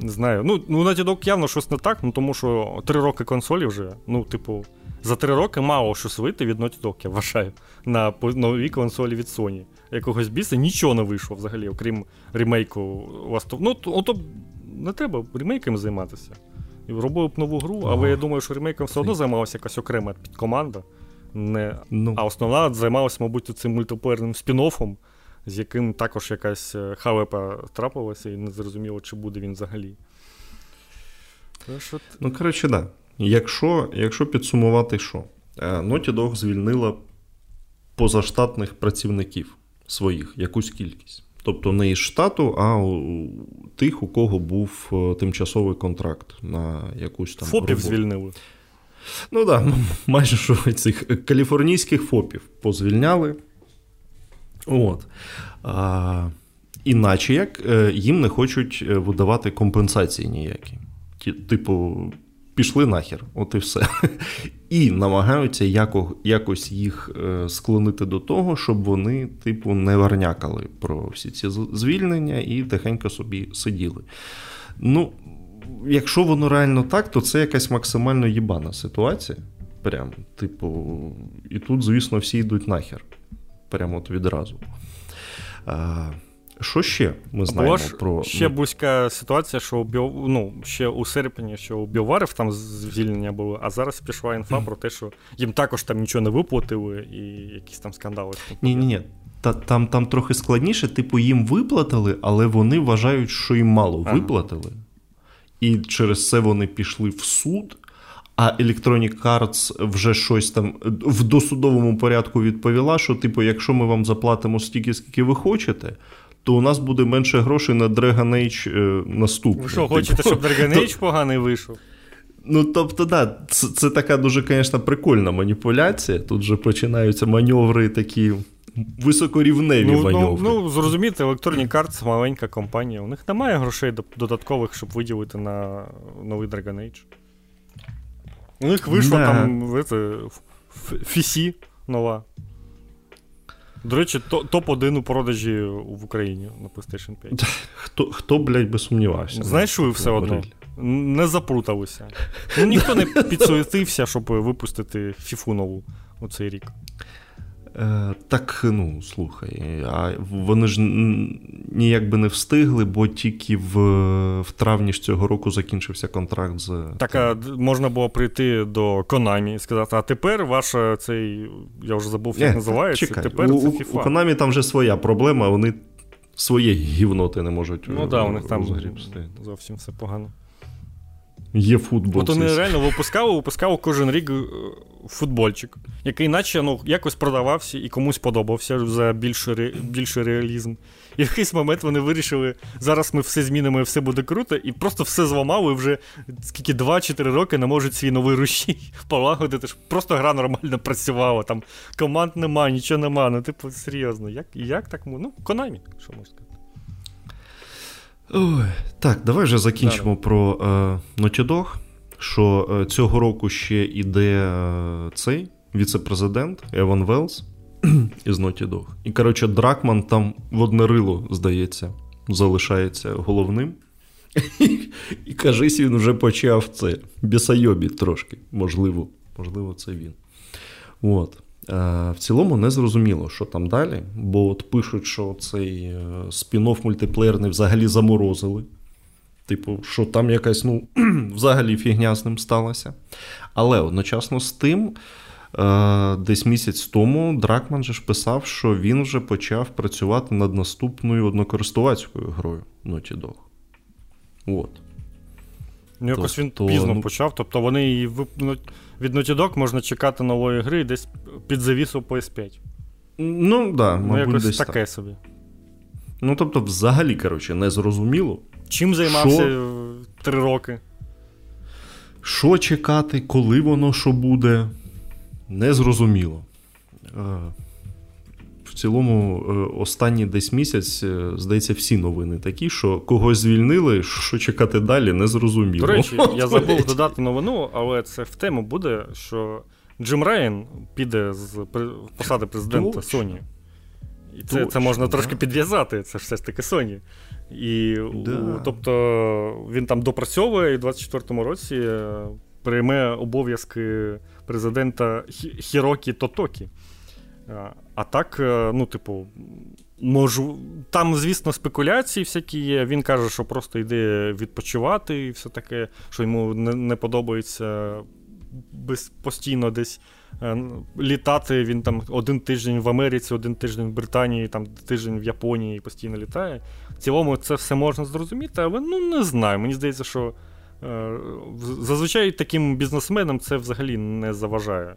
не знаю. Ну, ну Naughty Dog явно щось не так, ну тому що три роки консолі вже. Ну, типу, за три роки мало щось вийти від Naughty Dog, я вважаю, на новій консолі від Sony. Якогось біса нічого не вийшло взагалі, окрім ремейку Last Ну, то, то не треба ремейками займатися. І робив б нову гру, але я думаю, що ремейком все одно займалася якась окрема підкоманда. Не... Ну. А основна займалася, мабуть, цим мультиплеєрним спін-оффом, з яким також якась е, халепа трапилася, і не зрозуміло, чи буде він взагалі. Що... Ну, коротше, так. Да. Якщо якщо підсумувати, що е, Naughty Dog звільнила позаштатних працівників своїх якусь кількість. Тобто не із штату, а у тих, у кого був е, тимчасовий контракт на якусь там. ФОПів роботу. звільнили. Ну так, да, майже що цих каліфорнійських ФОПів позвільняли. От. А, Іначе як е, їм не хочуть е, видавати компенсації ніякі. Типу, пішли нахер, от і все. І намагаються яко, якось їх е, склонити до того, щоб вони, типу, не варнякали про всі ці звільнення і тихенько собі сиділи. Ну, якщо воно реально так, то це якась максимально їбана ситуація. Прям, типу, і тут, звісно, всі йдуть нахер. Прямо от відразу. Що ще ми знаємо Або про. Ще близька ситуація, що Біо... ну, ще у серпні, що у Біоварів там звільнення було, а зараз пішла інфа про те, що їм також там нічого не виплатили і якісь там скандали. Ні, ні, ні. Та, Там там трохи складніше, типу, їм виплатили, але вони вважають, що їм мало ага. виплатили. І через це вони пішли в суд. А Electronic Arts вже щось там в досудовому порядку відповіла, що, типу, якщо ми вам заплатимо стільки, скільки ви хочете, то у нас буде менше грошей на Dragon Age е, наступний. Ви що, типу. хочете, щоб Dragon Age то... поганий вийшов? Ну, тобто, да, це, це така дуже, звісно, прикольна маніпуляція. Тут вже починаються маневри такі. Високорівневі ну, ну маневри. Ну, ну зрозуміти, Electronic Arts маленька компанія. У них немає грошей додаткових, щоб виділити на новий Dragon Age. У них вийшло да. там Фісі нова. До речі, топ-1 у продажі в Україні на PlayStation 5. Хто, хто блядь, би сумнівався? Знаєш, ви все одно не запруталися. Ну, Ніхто не підсуетився, щоб випустити фіфу нову у цей рік. Е, Так, ну, слухай, а вони ж ніяк би не встигли, бо тільки в в травні ж цього року закінчився контракт з. Так, а можна було прийти до Konami і сказати, а тепер ваша цей. Я вже забув, як називається. Чекай, тепер у, це FIFA. У Konami там вже своя проблема, вони своє гівноти не можуть. Ну так, да, у них там зовсім все погано. Є футбол. От вони реально випускали, випускали кожен рік е, футбольчик, який наче ну, якось продавався і комусь подобався за більший більший реалізм. І в якийсь момент вони вирішили, зараз ми все змінимо і все буде круто, і просто все зламали вже скільки 2-4 роки не можуть свій новий рушій полагодити. щоб Просто гра нормально працювала. Там команд нема, нічого нема. Ну, типу, серйозно, як як так? Ну, Конамі, що можна сказати. Ой, Так, давай вже закінчимо да. про е, Naughty Dog. що е, цього року ще іде е, цей віце-президент Еван Велс із Naughty Dog. І, коротше, Дракман там в одне рило, здається, залишається головним. І кажись, він вже почав це бісайобі трошки. Можливо, можливо, це він. От. В цілому не зрозуміло, що там далі, бо от пишуть, що цей спін-офф мультиплеєрний взагалі заморозили. Типу, що там якась, ну, взагалі фігня з ним сталася. Але одночасно з тим, десь місяць тому Дракман же ж писав, що він вже почав працювати над наступною однокористувацькою грою Naughty Dog. От. Ну, якось він то, пізно ну... почав, тобто вони її випнуть від Naughty Dog можна чекати нової гри десь під завісу PS5. Ну, да, ну, мабуть, якось десь таке так. собі. Ну, тобто, взагалі, коротше, не зрозуміло. Чим займався що... три роки? Що чекати, коли воно що буде, незрозуміло. зрозуміло. в цілому, е, останній десь місяць, е, здається, всі новини такі, що когось звільнили, що чекати далі, не зрозуміло. До речі, я забув додати новину, але це в тему буде, що Джим Райан піде з посади президента Sony. І це це можна да. трошки підв'язати, це ж все ж таки Sony. І, да. Тобто він там допрацьовує і в 24-му році е, прийме обов'язки президента Хірокі Тотокі. А так, е, ну, типу, можу. Там, звісно, спекуляції всякі є. Він каже, що просто йде відпочивати і все таке, що йому не, не подобається без, постійно десь е, літати. Він там один тиждень в Америці, один тиждень в Британії, там тиждень в Японії постійно літає. В цілому це все можна зрозуміти, але ну не знаю. Мені здається, що е, зазвичай таким бізнесменам це взагалі не заважає.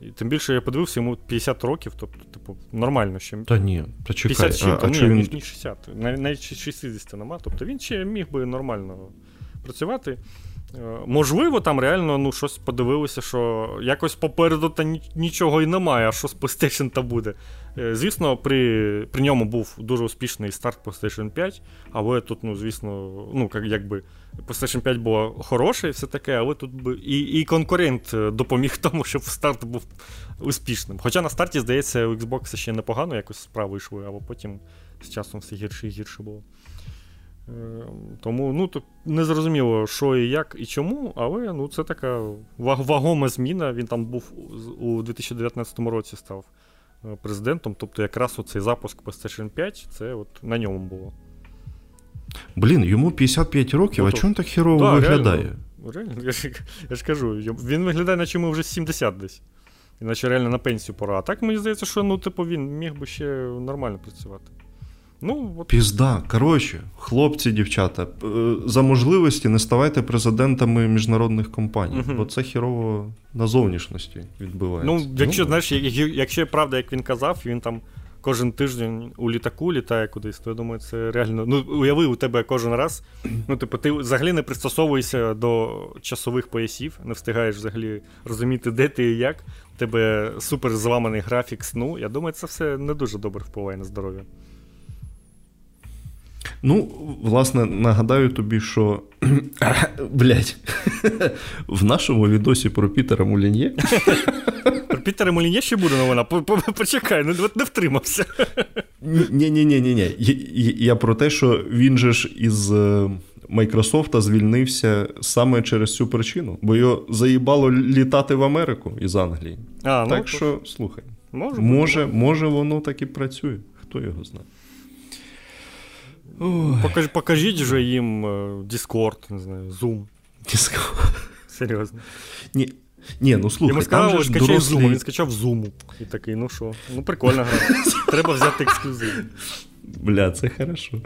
І Тим більше я подивився, йому 50 років, тобто, типу, нормально ще. Та ні, почекай. 50 чим, а, ні, він... ніж 60. Навіть 60 нема. Тобто він ще міг би нормально працювати. Е, можливо, там реально ну, щось подивилося, що якось попереду та нічого і немає, а що з PlayStation та буде. Е, звісно, при при ньому був дуже успішний старт PlayStation 5, але тут, ну, звісно, ну, якби PlayStation 5 було хороше і все таке, але тут би і і конкурент е, допоміг тому, щоб старт був успішним. Хоча на старті, здається, у Xbox ще непогано якось справи йшли, а потім з часом все гірше і гірше було. Е, тому ну, тут не що і як і чому, але ну, це така вагома зміна. Він там був у 2019 році став президентом. Тобто, якраз оцей запуск PlayStation 5 це от на ньому було. Блін, йому 55 років, ну, а чому він так хірово да, виглядає? Реально, реально, я, ж, я ж кажу, він виглядає, наче йому вже 70 десь. Іначе реально на пенсію пора. А так мені здається, що ну, типу, він міг би ще нормально працювати. Ну, от... Пізда. Коротше, хлопці, дівчата, е, за можливості не ставайте президентами міжнародних компаній, угу. бо це хірово на зовнішності відбувається. Ну, якщо ну, знаєш, якщо правда, як він казав, він там кожен тиждень у літаку літає кудись, то я думаю, це реально. Ну, уяви, у тебе кожен раз. Ну, типу, ти взагалі не пристосовуєшся до часових поясів, не встигаєш взагалі розуміти, де ти і як. У тебе супер зламаний графік сну. Я думаю, це все не дуже добре впливає на здоров'я. Ну, власне, нагадаю тобі, що. Блять, в нашому відосі про Пітера Мулін'є. Про Пітера Мулін'є ще буде новина. Почекай, не, не втримався. Ні-ні-ні. Я про те, що він же ж із Майкрософта звільнився саме через цю причину, бо його заїбало літати в Америку із Англії. А, ну, Так то... що, слухай, може, може, може, воно так і працює. Хто його знає. Покаж, покажіть же їм Discord, не знаю, Zoom. Discord. Серйозно. Ні, ні, ну слухай, Йому сказали, же скачай дорослі... Zoom, він скачав Zoom. І такий, ну що, ну прикольна гра. Треба взяти ексклюзив. Бля, це хорошо.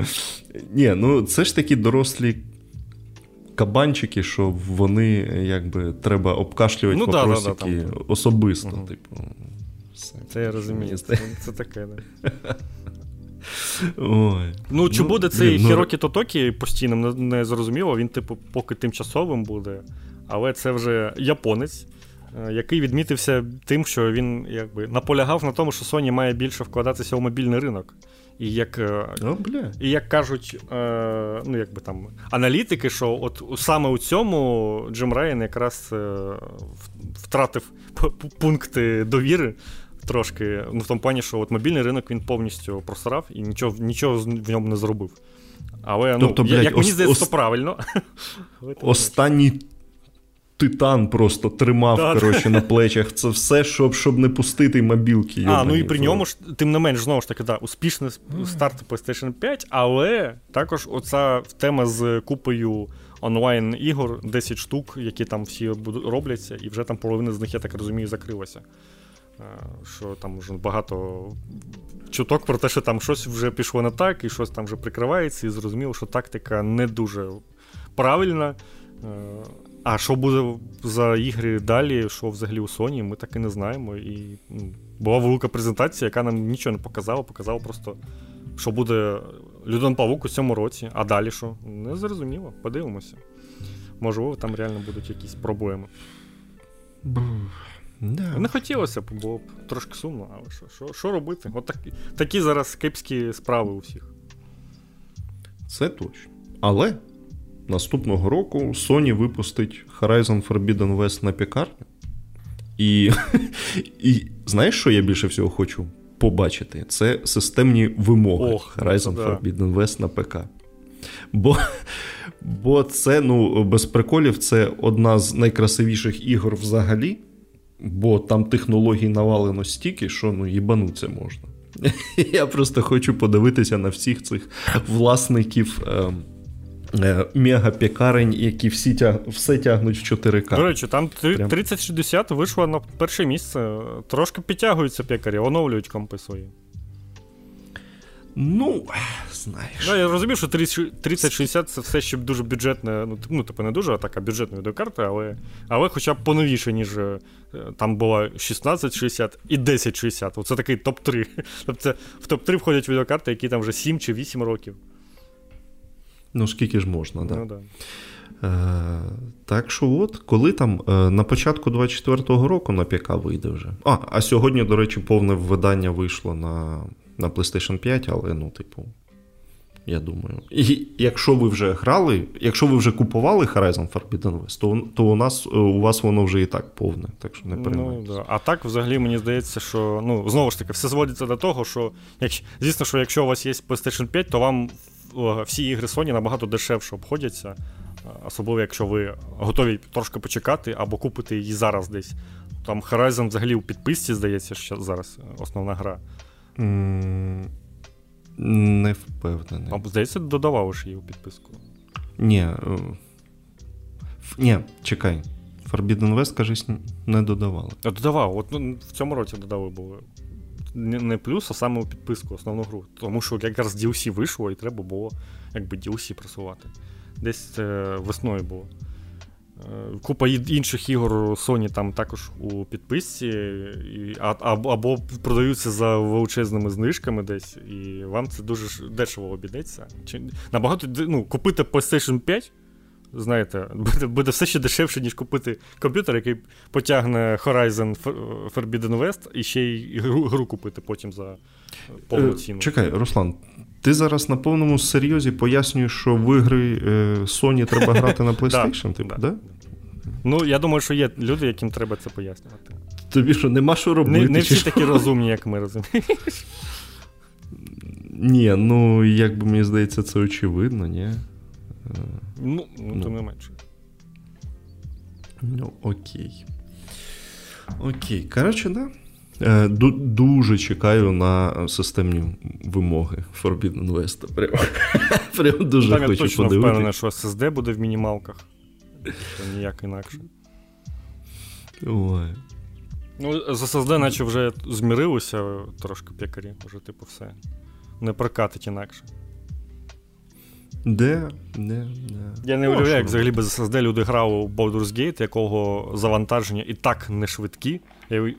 Ні, ну це ж такі дорослі кабанчики, що вони якби треба обкашлювати ну, вопросики да, да, да, особисто. Угу. типу. Все. Це я розумію. Це, це таке, да. Ой. Ну, чи ну, буде цей ну... Хірокі Тотокі постійним, не, зрозуміло. Він, типу, поки тимчасовим буде. Але це вже японець, е, який відмітився тим, що він якби наполягав на тому, що Sony має більше вкладатися у мобільний ринок. І як О, бля. і як кажуть, е, ну якби там аналітики, що от саме у цьому Джим Райан якраз е, втратив пункти довіри трошки. Ну, в тому плані, що от мобільний ринок він повністю просрав і нічого нічого в ньому не зробив. Але ну, тобто, блядь, як мені здається, ос... то правильно. Останній титан просто тримав да, коротше, на плечах. Це все, щоб щоб не пустити мобілки. А, ну і при ньому ж, тим не менш, знову ж таки, да, успішний старт PlayStation 5, але також оця тема з купою онлайн-ігор, 10 штук, які там всі робляться, і вже там половина з них, я так розумію, закрилася. Що там вже багато чуток про те, що там щось вже пішло не так, і щось там вже прикривається, і зрозуміло, що тактика не дуже правильна. А що буде за ігри далі, що взагалі у Sony, ми так і не знаємо. І ну, була велика презентація, яка нам нічого не показала, показала просто, що буде Людон Павук у цьому році, а далі що? Не зрозуміло, подивимося. Можливо, там реально будуть якісь проблеми. Да. Не хотілося б, було б трошки сумно, але що що, що робити? От так, такі зараз кепські справи у всіх. Це точно. Але наступного року Sony випустить Horizon Forbidden West на пікарню. І, і знаєш, що я більше всього хочу побачити? Це системні вимоги Ох, Horizon да. Forbidden West на ПК. Бо бо це, ну, без приколів, це одна з найкрасивіших ігор взагалі, бо там технологій навалено стільки, що ну, їбануться можна. Я просто хочу подивитися на всіх цих власників. Е, Е, мегапікарень, які всі тяг... все тягнуть в 4К. До речі, там 3060 вийшло на перше місце. Трошки підтягуються пекарі, оновлюють компи свої. Ну, знаєш. Да, Я розумію, що 3060 це все ще дуже бюджетне, ну, ну типу, не дуже, а така бюджетна відеокарта, але але хоча б поновіше, ніж е, там була 1660 і 1060. Оце такий топ-3. Тобто в топ-3 входять відеокарти, які там вже 7 чи 8 років. Ну, скільки ж можна, да. Ну, да. Е, Так що, от, коли там е, на початку 24-го року на ПК вийде вже. А, а сьогодні, до речі, повне видання вийшло на на PlayStation 5, але, ну, типу, я думаю. І якщо ви вже грали, якщо ви вже купували Horizon Forbidden West, то то у нас е, у вас воно вже і так повне. Так що не переймайтеся. Ну, да. А так, взагалі, мені здається, що ну, знову ж таки, все зводиться до того, що, якщо, звісно, що якщо у вас є PlayStation 5, то вам всі ігри Sony набагато дешевше обходяться, особливо якщо ви готові трошки почекати або купити її зараз десь. Там Horizon взагалі у підписці, здається, що зараз е, основна гра. Mm, не впевнений. А, здається, додавав ж її у підписку. Ні. Е, ні, чекай. Forbidden West, кажись, не додавали. А Додавав. От ну, в цьому році додали було не плюс, а саме у підписку основну гру. Тому що якраз DLC вийшло і треба було якби DLC просувати. Десь е, весною було. Е, купа інших ігор Sony там також у підписці, і, а, або продаються за величезними знижками десь, і вам це дуже дешево обійдеться. Чи, набагато ну, купити PlayStation 5 знаєте, буде буде все ще дешевше, ніж купити комп'ютер, який потягне Horizon Forbidden West і ще й гру, гру купити потім за повну е, ціну. Чекай, Руслан, ти зараз на повному серйозі пояснюєш, що в ігри е, Sony треба грати на PlayStation, типу, да? Ну, я думаю, що є люди, яким треба це пояснювати. Тобі що, нема що робити? Не, не всі такі розумні, як ми розумієш. Ні, ну як би мені здається, це очевидно, ні. Ну, ну, тим не менше. Ну, окей. Окей. Коротше, да. Е, дуже чекаю на системні вимоги Forbidden West. Прям, прям дуже Там хочу я точно подивити. впевнений, що SSD буде в мінімалках. Це ніяк інакше. Ой. Ну, з SSD наче вже змірилися трошки пекарі, вже, типу, все. Не прокатить інакше. Де? Де? Де? Я не уявляю, як взагалі без SSD люди грали у Baldur's Gate, якого завантаження і так не швидкі. Я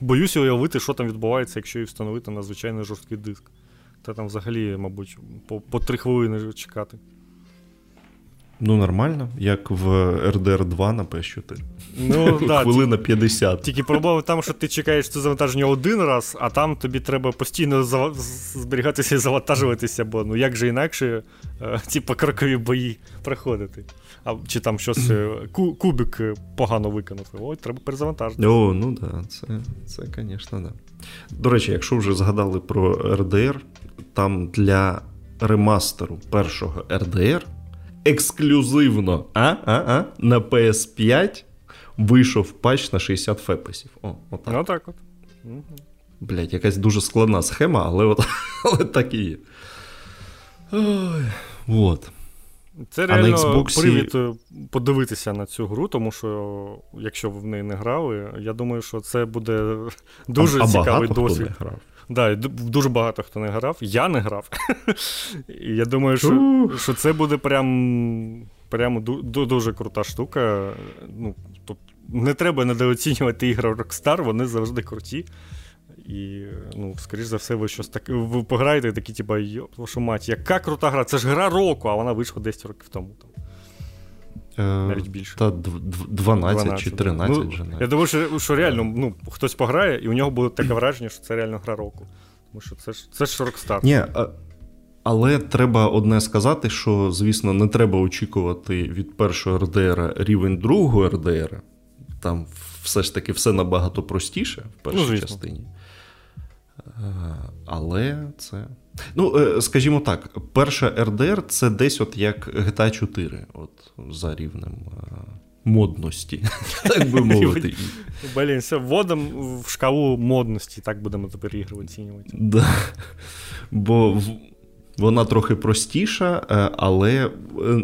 боюся уявити, що там відбувається, якщо її встановити на звичайний жорсткий диск. Та там взагалі, мабуть, по по три хвилини чекати. Ну, нормально, як в RDR 2 на PS4. Ну, да, Хвилина 50. Тільки проблема в тому, що ти чекаєш це завантаження один раз, а там тобі треба постійно зав... зберігатися і завантажуватися, бо ну як же інакше е, ці покрокові бої проходити. А, Чи там щось е, ку- кубик е, погано виконав. Ой, треба перезавантажити. О, ну да, це, це, звісно, да. До речі, якщо вже згадали про RDR, там для ремастеру першого RDR ексклюзивно а, а, а, на PS5 вийшов патч на 60 фепесів. О, отак. Ну так от. Блять, якась дуже складна схема, але от, але так і є. Ой, от. Це реально Xbox... привід е, подивитися на цю гру, тому що якщо ви в неї не грали, я думаю, що це буде дуже а, цікавий а досвід. Хто не грав. Да, дуже багато хто не грав. Я не грав. І я думаю, що що це буде прям прям дуже крута штука. Ну, тобто, Не треба недооцінювати ігри Rockstar, вони завжди круті. І, ну, скоріш за все, ви щось таке. Ви пограєте і такі, типа, вашу мать, яка крута гра? Це ж гра року, а вона вийшла 10 років тому. Там. Е, Навіть більше. Та 12, 12 чи 13 ну, вже. Я думаю, що, що реально ну, хтось пограє, і у нього буде таке враження, що це реально гра року. Тому що це ж це ж Rockstar. Ні, а, але треба одне сказати, що, звісно, не треба очікувати від першого РДР рівень другого РДР. Там все ж таки все набагато простіше в першій ну, частині. Але це. Ну, е, скажімо так, перша РДР це десь от як GTA 4, от за рівнем е, модності, так би мовити. Блін, все, вводимо шкалу модності, так будемо тепер ігри оцінювати. Да. Бо вона трохи простіша, е, але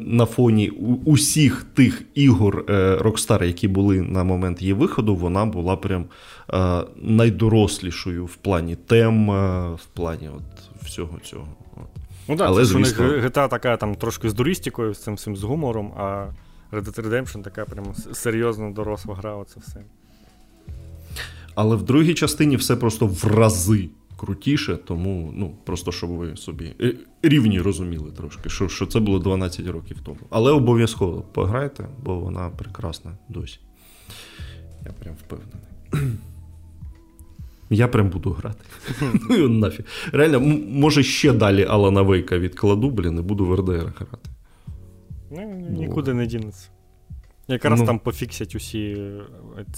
на фоні усіх тих ігор Rockstar, які були на момент її виходу, вона була прям найдорослішою в плані тем, в плані от всього цього. Ну так, Але, це звісно... у них GTA така там трошки з дурістикою, з цим всім з гумором, а Red Dead Redemption така прям серйозно доросла гра, оце все. Але в другій частині все просто в рази крутіше, тому ну, просто щоб ви собі е, ви розуміли трошки, що що це було 12 років тому. Але обов'язково пограйте, бо вона прекрасна досі. Я прям впевнений. Я прям буду грати. Ну і нафіг. Реально, може ще далі Алана Вейка відкладу, блін, і буду в РДР грати. Ну, Нікуди не дінеться. Якраз ну, там пофіксять усі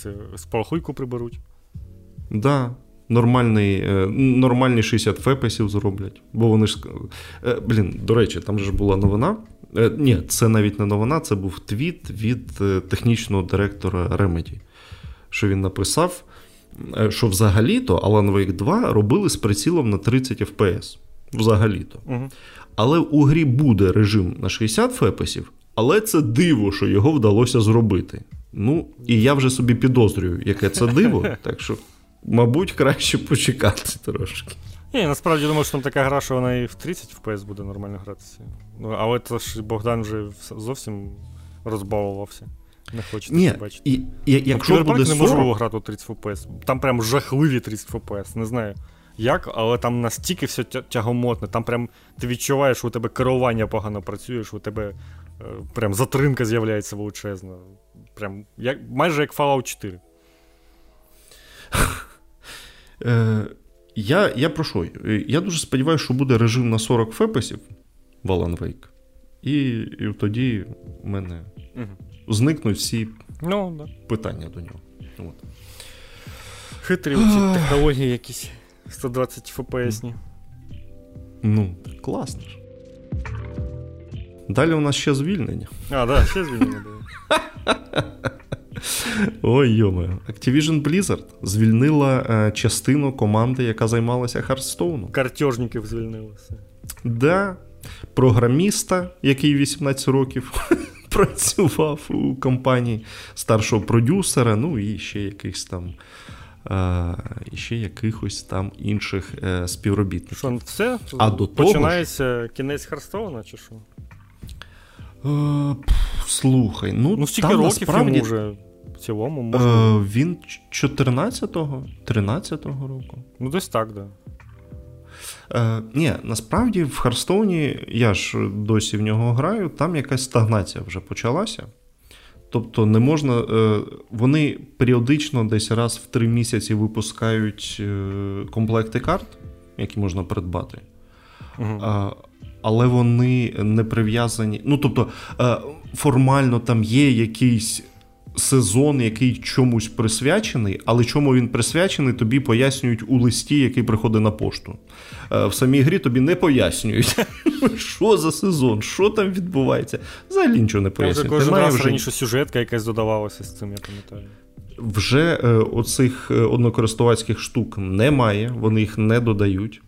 е, спалахуйку приберуть. Да, нормальний, е, нормальні 60 фепесів зроблять. Бо вони ж. Е, блін, до речі, там же ж була новина. Ні, це навіть не новина, це був твіт від технічного директора Remedy. Що він написав. Е, що взагалі-то Alan Wake 2 робили з прицілом на 30 FPS. Взагалі-то. Угу. Але у грі буде режим на 60 фепесів, але це диво, що його вдалося зробити. Ну, і я вже собі підозрюю, яке це диво, так що, мабуть, краще почекати трошки. Ні, насправді думаю, що там така гра, що вона і в 30 FPS буде нормально гратися. Ну, Але це ж Богдан вже зовсім розбалувався. Не хочете Ні, бачити. І, і, якщо ну, буде 40... неможливо грати у 30 FPS. Там прям жахливі 30 FPS. Не знаю як, але там настільки все тягомотне, там прям ти відчуваєш, що у тебе керування погано працює, що у тебе е, прям затримка з'являється величезна. Прям як, майже як Fallout 4. Е, я я про що? Я дуже сподіваюся, що буде режим на 40 фепесів в Alan Wake. І і тоді в мене угу зникнуть всі ну, да. питання до нього. От. Хитрі ці технології якісь 120 ФПСні. Ну, класно ж. Далі у нас ще звільнення. А, так, да, ще звільнення було. Ой, йоме. Activision Blizzard звільнила е, частину команди, яка займалася Хардстоуном. Картежників звільнилося. Да. Програміста, який 18 років працював у компанії старшого продюсера, ну і ще якихось там. І ще якихось там інших е, співробітників. Що, все? А до Починається того, кінець Харстоуна, чи що? Е, слухай, ну ну стільки років насправді, йому вже в цілому можна. Е, він 14-го, 13-го року. Ну, десь так, да. Е, Ні, насправді в Харстоуні, я ж досі в нього граю, там якась стагнація вже почалася. Тобто не можна. Е, вони періодично десь раз в три місяці випускають е, комплекти карт, які можна придбати. А, але вони не прив'язані. Ну, тобто, е, формально там є якийсь сезон, який чомусь присвячений, але чому він присвячений, тобі пояснюють у листі, який приходить на пошту. Е, в самій грі тобі не пояснюють, що за сезон, що там відбувається. Взагалі нічого не пояснюють. Кожен раз вже... раніше сюжетка якась додавалася з цим, я пам'ятаю. Вже е, оцих е, однокористувацьких штук немає, вони їх не додають.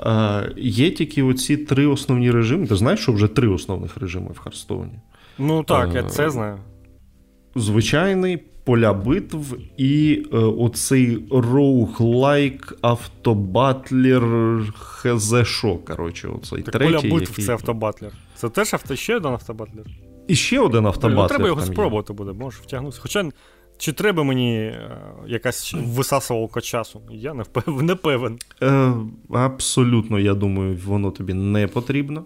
Е, є тільки оці три основні режими. Ти знаєш, що вже три основних режими в Харстоуні? Ну так, я це знаю звичайний поля битв і е, оцей роуглайк автобатлер хз що, коротше, оцей так третій. Поля битв який... це автобатлер. Це теж авто... ще один автобатлер. І ще один автобатлер. Ну, треба його спробувати буде, можеш втягнутися. Хоча. Чи треба мені е, якась висасувалка часу? Я не впев... не певен. Е, Абсолютно, я думаю, воно тобі не потрібно.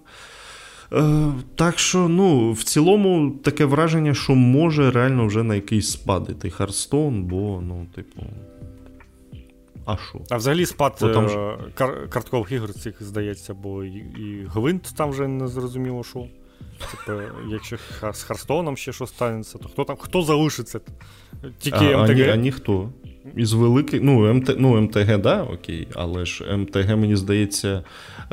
Е, Так що, ну, в цілому, таке враження, що може реально вже на якийсь спад іти Hearthstone, бо, ну, типу. А що? А взагалі спад бо там... Е, кар- карткових ігор цих здається, бо і, і Гвинт там вже не зрозуміло, що. Типу, якщо з Харстоном ще щось станеться, то хто там хто залишиться? Тільки а, МТГ. А, ні, а ніхто. Із великих, ну, МТ, ну, МТГ, да, окей, але ж МТГ, мені здається,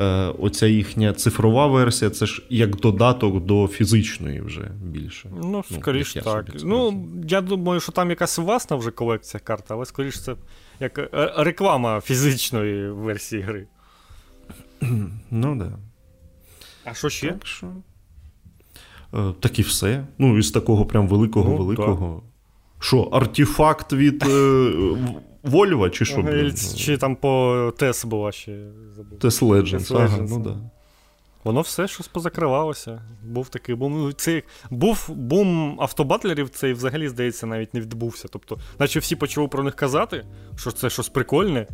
е, оця їхня цифрова версія, це ж як додаток до фізичної вже більше. Ну, ну скоріш так. Ну, я думаю, що там якась власна вже колекція карт, але скоріш це як е, реклама фізичної версії гри. Ну, да. А що ще? Так що. Е, так і все. Ну, із такого прям великого-великого. Ну, що, артефакт від е, Вольва, чи що? Ага, чи там по Тес була ще забув. Тес Legends, ага, ну да. Воно все щось позакривалося. Був такий бум. Ну, це, був бум автобатлерів, цей взагалі, здається, навіть не відбувся. Тобто, наче всі почали про них казати, що це щось прикольне,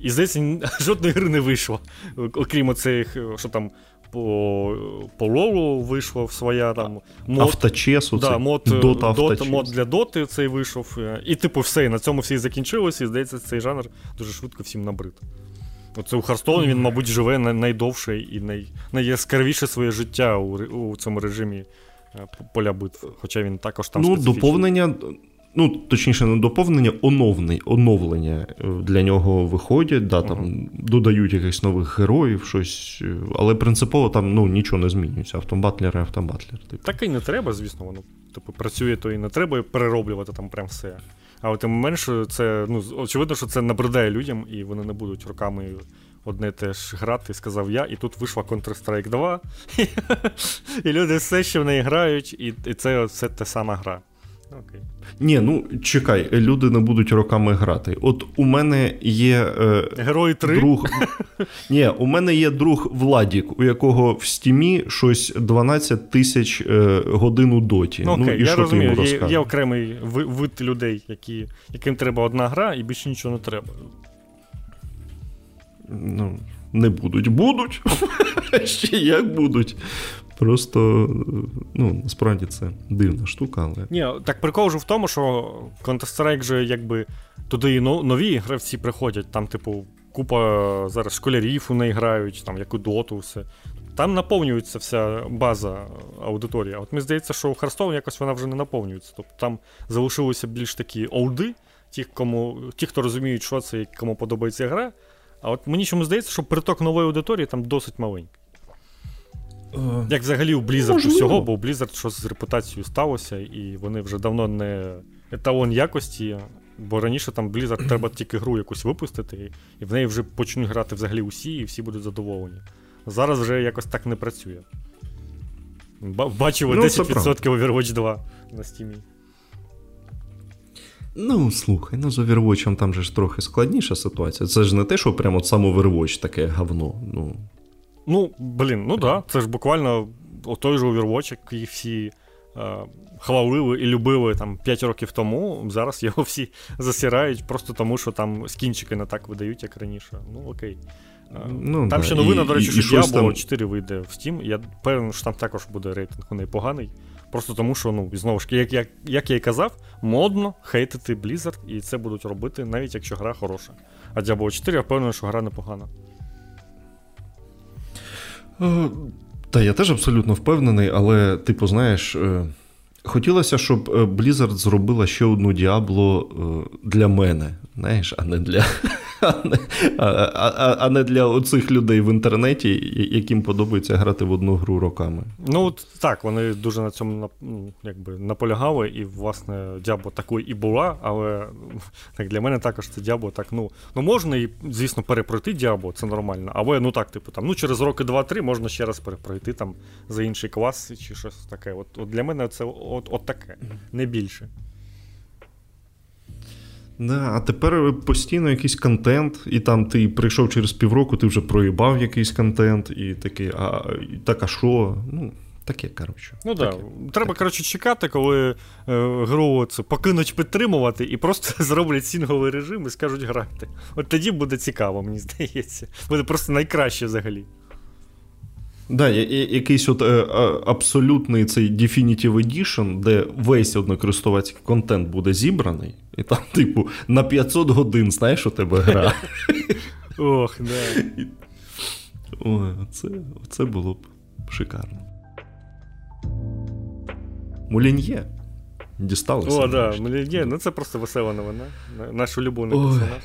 і здається, жодної гри не вийшло. Окрім оцих, що там по лолу вийшла своя там мод, Auto Chess'у, да, мод, Dota, Dota, мод для доти цей вийшов. І, типу, все, і на цьому все і закінчилося, і здається, цей жанр дуже швидко всім набрид. Оце у Hearthstone'і він, мабуть, живе найдовше і най, найяскравіше своє життя у у цьому режимі е, поля битв. Хоча він також там. Ну, доповнення ну, точніше, не доповнення, оновлення е, для нього виходять, да, там uh-huh. додають якихось нових героїв, щось, е, але принципово там ну, нічого не змінюється. Автобатлер і автобатлер. Типу. Так і не треба, звісно, воно типу, працює, то і не треба перероблювати там прям все. А тим менше, це ну, очевидно, що це набридає людям, і вони не будуть роками одне теж грати, сказав я, і тут вийшла Counter-Strike 2, і люди все ще в неї грають, і це все та сама гра. Окей. Ні, ну чекай, люди не будуть роками грати. От у мене є е, Герой 3? друг. Ні, у мене є друг Владік, у якого в стімі щось 12 тисяч е, годин у доті. Ну, ну і я що розумію, ти йому є, є окремий вид людей, які, яким треба одна гра, і більше нічого не треба. Ну, не будуть. Будуть. Ще як будуть. Просто ну, насправді це дивна штука, але. Ні, так прикол вже в тому, що Counter-Strike же якби туди і нові гравці приходять, там, типу, купа зараз школярів у неї грають, там, як у доту, все. Там наповнюється вся база аудиторії. От мені здається, що у Харстоун якось вона вже не наповнюється. Тобто там залишилися більш такі олди, ті, кому, ті, хто розуміють, що це і кому подобається гра. А от мені чому здається, що приток нової аудиторії там досить маленький. Е, Як взагалі у Blizzard Можливо. всього, бо у Blizzard щось з репутацією сталося, і вони вже давно не еталон якості. Бо раніше там Blizzard треба тільки гру якусь випустити, і в неї вже почнуть грати взагалі усі, і всі будуть задоволені. Зараз вже якось так не працює. Бачили ну, 10% Overwatch 2 на стімі. Ну, слухай, ну з Overwatch там же ж трохи складніша ситуація. Це ж не те, що прямо сам Overwatch таке говно. Ну, Ну, блін, ну так. Да. Це ж буквально той же Overwatch, який всі е, хвалили і любили там 5 років тому. Зараз його всі засирають просто тому, що там скінчики не так видають, як раніше. Ну, окей. Ну, Там да. ще новина, і, до речі, і, що Diablo там... 4 вийде в Steam. Я певен, що там також буде рейтинг у неї поганий. Просто тому, що, ну, знову ж як, як, як я і казав, модно хейтити Blizzard, і це будуть робити, навіть якщо гра хороша. А Diablo 4 я впевнений, що гра непогана. Е, та я теж абсолютно впевнений, але, типу, знаєш, е, хотілося, щоб е, Blizzard зробила ще одну Діабло для мене, знаєш, а не для а не, для оцих людей в інтернеті, яким подобається грати в одну гру роками. Ну так, вони дуже на цьому ну, якби, наполягали, і, власне, Дябо такою і була, але так, для мене також це Дябо так, ну, ну можна і, звісно, перепройти Дябо, це нормально. Але ну так, типу, там, ну через роки два-три можна ще раз перепройти там за інший клас чи щось таке. От, от Для мене це от, от таке, не більше. Да, А тепер постійно якийсь контент, і там ти прийшов через півроку, ти вже проїбав якийсь контент, і такий, а так, а що? Ну, таке, коротше. Ну так. Да. Треба, коротше, чекати, коли е, гру це покинуть підтримувати, і просто зроблять сінговий режим і скажуть грати. От тоді буде цікаво, мені здається. Буде просто найкраще взагалі. Да, якийсь от е, абсолютний цей Definitive Edition, де весь однокористувацький контент буде зібраний, і там, типу, на 500 годин, знаєш, у тебе гра. Ох, да. Ой, це, це було б шикарно. Мулін'є. Дісталося. О, так, да, Мулін'є, ну це просто весела новина. Наш улюблений персонаж.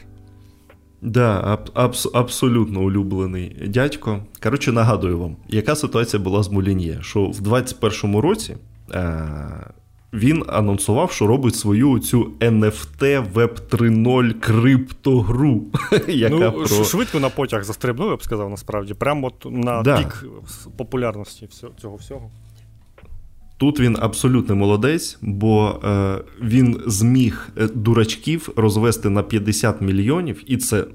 Да, аб- аб- абсолютно улюблений дядько. Коротше, нагадую вам, яка ситуація була з Мулін'є, що в 21-му році е- він анонсував, що робить свою цю NFT Web 3.0 криптогру. яка ну, про... Швидко на потяг застрибнув, я б сказав, насправді. Прямо от на да. пік популярності цього всього. Тут він абсолютно молодець, бо е, він зміг е, дурачків розвести на 50 мільйонів, і це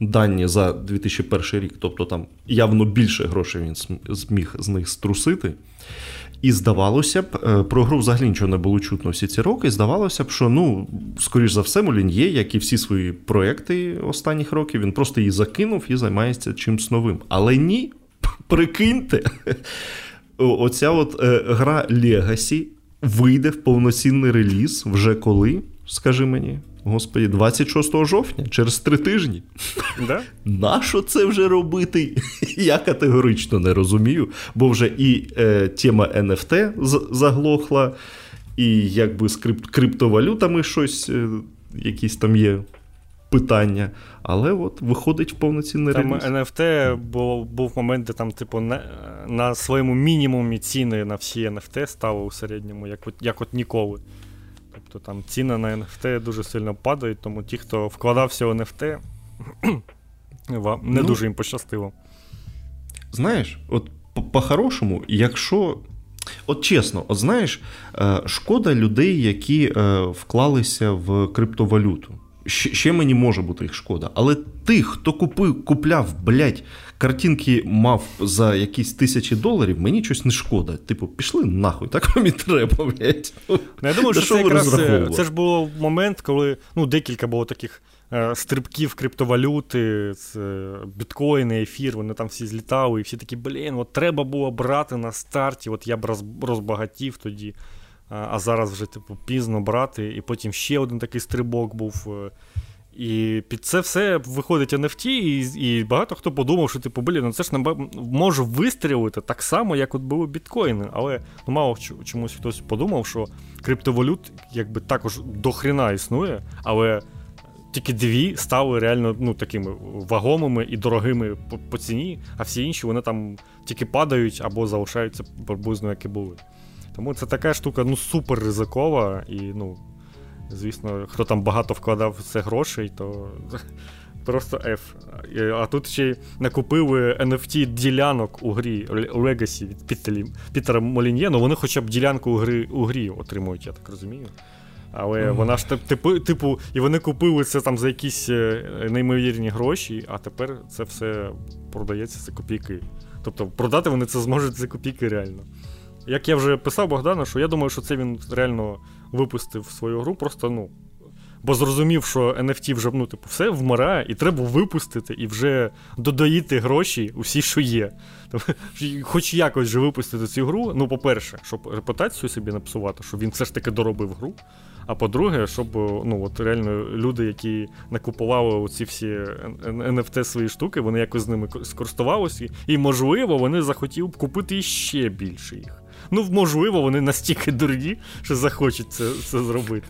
дані за 2001 рік, тобто там явно більше грошей він зміг з них струсити. І здавалося б, е, про гру взагалі нічого не було чутно всі ці роки. здавалося б, що ну, скоріш за все, Молін'є, як і всі свої проекти останніх років, він просто її закинув і займається чимось новим. Але ні, прикиньте оця от е, гра Legacy вийде в повноцінний реліз вже коли, скажи мені, господі, 26 жовтня, через три тижні. Да? Нащо це вже робити? Я категорично не розумію, бо вже і е, тема NFT заглохла, і якби з крип- криптовалютами щось, е, якісь там є питання. Але от виходить в повноцінний там реліз. NFT був, був момент, де там, типу, на, на своєму мінімумі ціни на всі NFT стали у середньому, як от, як от ніколи. Тобто там ціни на NFT дуже сильно падають, тому ті, хто вкладався в NFT, не ну, дуже їм пощастило. Знаєш, от по-хорошому, якщо. От чесно, от знаєш, е, шкода людей, які е, вклалися в криптовалюту ще мені може бути їх шкода. Але тих, хто купив, купляв, блядь, картинки мав за якісь тисячі доларів, мені щось не шкода. Типу, пішли нахуй, так вам і треба, блядь. Ну, Я думаю, що це якраз е, це ж був момент, коли ну, декілька було таких. Е, стрибків криптовалюти, біткоїни, ефір, вони там всі злітали, і всі такі, блін, от треба було брати на старті, от я б розбагатів тоді а зараз вже типу, пізно брати, і потім ще один такий стрибок був. Е, і під це все виходить NFT, і і багато хто подумав, що типу, блін, ну це ж не може вистрілити так само, як от були біткоїни. Але ну, мало чомусь хтось подумав, що криптовалют якби також дохріна існує, але тільки дві стали реально ну, такими вагомими і дорогими по, по ціні, а всі інші вони там тільки падають або залишаються приблизно, як і були. Тому це така штука ну, супер ризикова, і, ну, звісно, хто там багато вкладав в це грошей, то просто F. А тут ще й накупили NFT ділянок у грі Legacy від Пітера Молін'є, ну вони хоча б ділянку у грі, у грі отримують, я так розумію. Але mm. вона ж типу, типу, і вони купили це там за якісь е, неймовірні гроші, а тепер це все продається за копійки. Тобто продати вони це зможуть за копійки реально. Як я вже писав Богдану, що я думаю, що це він реально випустив свою гру, просто ну, бо зрозумів, що NFT вже ну, типу, все вмирає, і треба випустити і вже додаїти гроші усі, що є. Тобто, хоч якось вже випустити цю гру. Ну, по-перше, щоб репутацію собі напсувати, щоб він все ж таки доробив гру. А по-друге, щоб ну, от реально люди, які накупували оці всі NFT свої штуки, вони якось з ними скористувалися, і, можливо, вони захотіли б купити ще більше їх. Ну, можливо, вони настільки дурні, що захочуть це це зробити.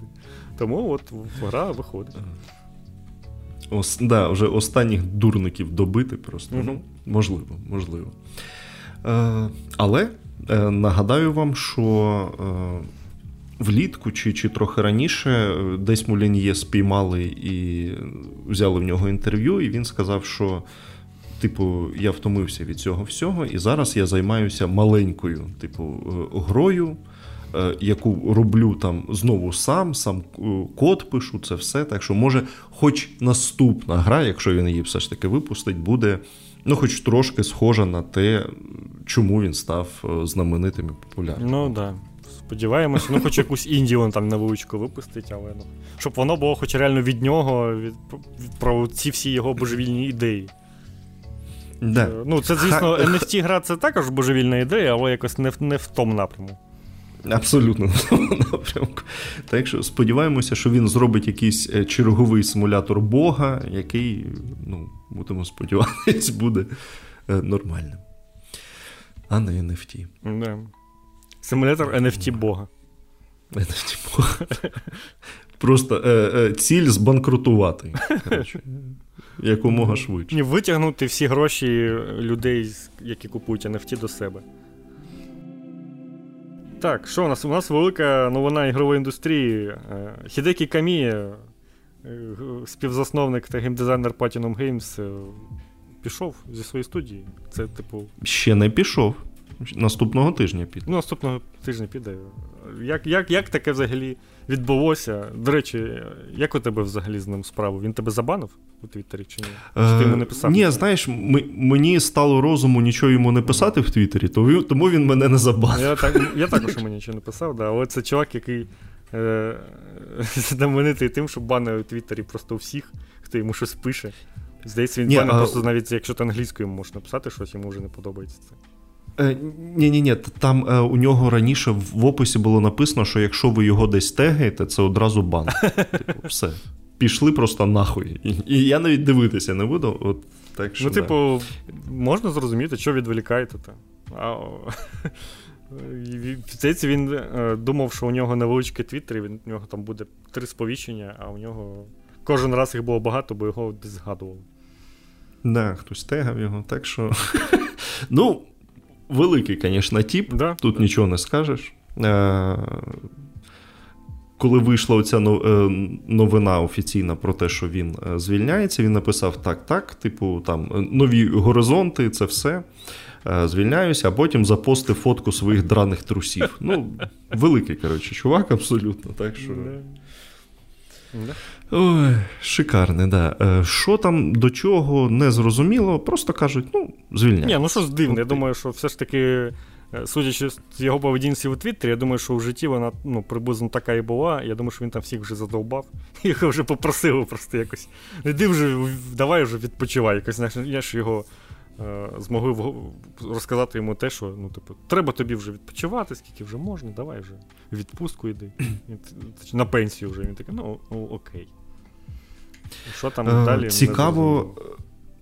Тому от гра виходить. Ос, да, Вже останніх дурників добити просто. Угу. Ну, Можливо, можливо. Е, Але е, нагадаю вам, що. Е, Влітку чи чи трохи раніше десь Мулін'є спіймали і взяли в нього інтерв'ю, і він сказав, що типу, я втомився від цього всього, і зараз я займаюся маленькою, типу, е, грою, е, яку роблю там знову сам, сам е, код пишу, це все. Так що, може, хоч наступна гра, якщо він її все ж таки випустить, буде. Ну, хоч трошки схожа на те, чому він став знаменитим і популярним. Ну, так. Да. Сподіваємося, ну хоч якусь індію він там невеличку випустить, але ну. Щоб воно було хоч реально від нього, від, від про ці всі його божевільні ідеї. Да. Е, ну, це, звісно, NFT гра це також божевільна ідея, але якось не в, не в тому напряму. Абсолютно в тому напрямку. Так що сподіваємося, що він зробить якийсь е, черговий симулятор Бога, який, ну, будемо сподіватися, буде е, нормальним. А не NFT. Да. Симулятор NFT Бога. NFT Бога. Просто е, е, ціль збанкрутувати. Якомога швидше. Ні, Витягнути всі гроші людей, які купують NFT до себе. Так, що у нас? У нас велика новина ігрової індустрії. Е, Хідекі Камія, е, співзасновник та геймдизайнер Platinum Games, пішов зі своєї студії. Це, типу. Ще не пішов. Наступного тижня піде. Ну, наступного тижня піде. Як як, як таке взагалі відбулося? До речі, як у тебе взагалі з ним справа? Він тебе забанив у Твіттері чи ні? Чи ти йому не писав? Ні, знаєш, мені стало розуму нічого йому не писати в Твіттері, тому він мене не забанив. Я так, я також йому нічого не писав, да. але це чувак, який е, знаменитий тим, що банив у Твіттері просто всіх, хто йому щось пише. Здається, він банив а... просто навіть, якщо ти англійською можеш написати щось, йому вже не подобається це. Ні, ні, ні, там е, у нього раніше в описі було написано, що якщо ви його десь тегаєте, це одразу бан. Типу, все. Пішли просто нахуй. І, і я навіть дивитися не буду. От, так що, Ну, типу, да. можна зрозуміти, що відволікаєте. А, Здається, він е, думав, що у нього невеличкий твіттер, і у нього там буде три сповіщення, а у нього кожен раз їх було багато, бо його десь згадували. Да, хтось тегав його, так що. Ну, великий, звісно, тіп, да, тут да. нічого не скажеш. Е, коли вийшла оця е, новина офіційна про те, що він е, звільняється, він написав так, так, типу, там нові горизонти, це все. Звільняюся, а потім запостив фотку своїх драних трусів. Ну, великий, коротше, чувак, абсолютно. так що... Ой, Шикарне, да. Е, що там до чого не зрозуміло, просто кажуть, ну, звільняй. Ні, ну що ж дивно, я думаю, що все ж таки, е, судячи з його поведінці у Твіттері, я думаю, що в житті вона ну, приблизно така і була. Я думаю, що він там всіх вже задовбав. Їх вже попросили просто якось. Іди вже, давай вже відпочивай. Якось, знаєш, я ж його. Е, змогли розказати йому те, що ну, типу, треба тобі вже відпочивати, скільки вже можна, давай вже відпустку йди. На пенсію вже. Він такий, ну, ну окей. Що там е, далі? Цікаво.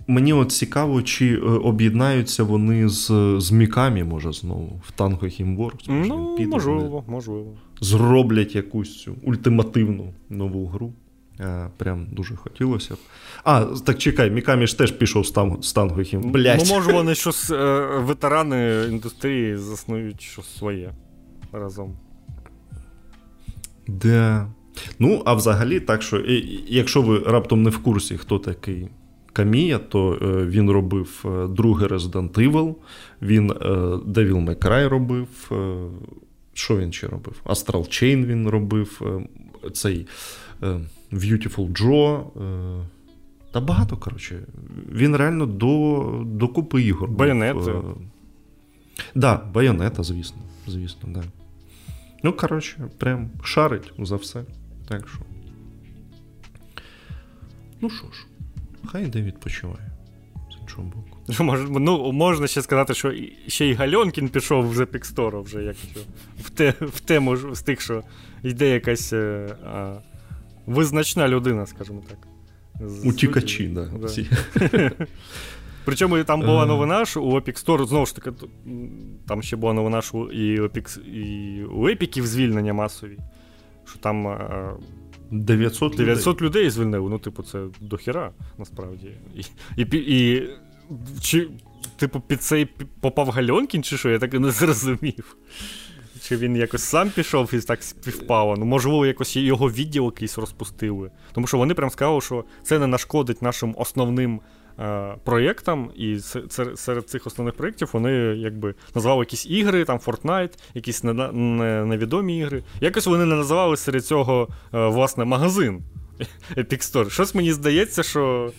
Мені от цікаво, чи е, об'єднаються вони з з Мікамі, може, знову в Танго Хімворкс. Ну, піде, можливо, можливо. Зроблять якусь цю ультимативну нову гру. Прям дуже хотілося б. А, так чекай, Мікамі ж теж пішов з Тангохім. Блять. Ну, може, вони щось е, ветерани індустрії заснують щось своє разом. Да. Ну, а взагалі, так що, якщо ви раптом не в курсі, хто такий Камія, то е, він робив е, другий Resident Evil, він Devil May Cry робив. Що він ще робив? Astral Chain він робив. Цей Beautiful Joe. Е, та багато, коротше. Він реально до до купи ігор. Байонета. Так, е, да, байонета, звісно. Звісно, да. Ну, коротше, прям шарить за все. Так що. Ну що ж, хай йде відпочиває. З іншого боку. Ну, Можна ще сказати, що ще й Гальонкін пішов з Epic Store вже, якщо в те, в тему з тих, що йде якась е, а, визначна людина, скажімо так. Утікачі, да. да. Причому там була е. новина, що у Epic Store, знову ж таки, там ще була новина, що і, Epic, і у Епіків звільнення масові. Що там 900 900 людей. звільнив. Ну, типу, це дохіра, насправді. І, і, і чи, типу, під цей попав Гальонкін, чи що, я так і не зрозумів. Чи він якось сам пішов і так співпало. Ну, можливо, якось його відділ якийсь розпустили. Тому що вони прям сказали, що це не нашкодить нашим основним проєктам, і серед цих основних проєктів вони якби назвали якісь ігри, там Fortnite, якісь невідомі ігри. Якось вони не називали серед цього, е, власне, магазин Epic Store. Щось мені здається, що.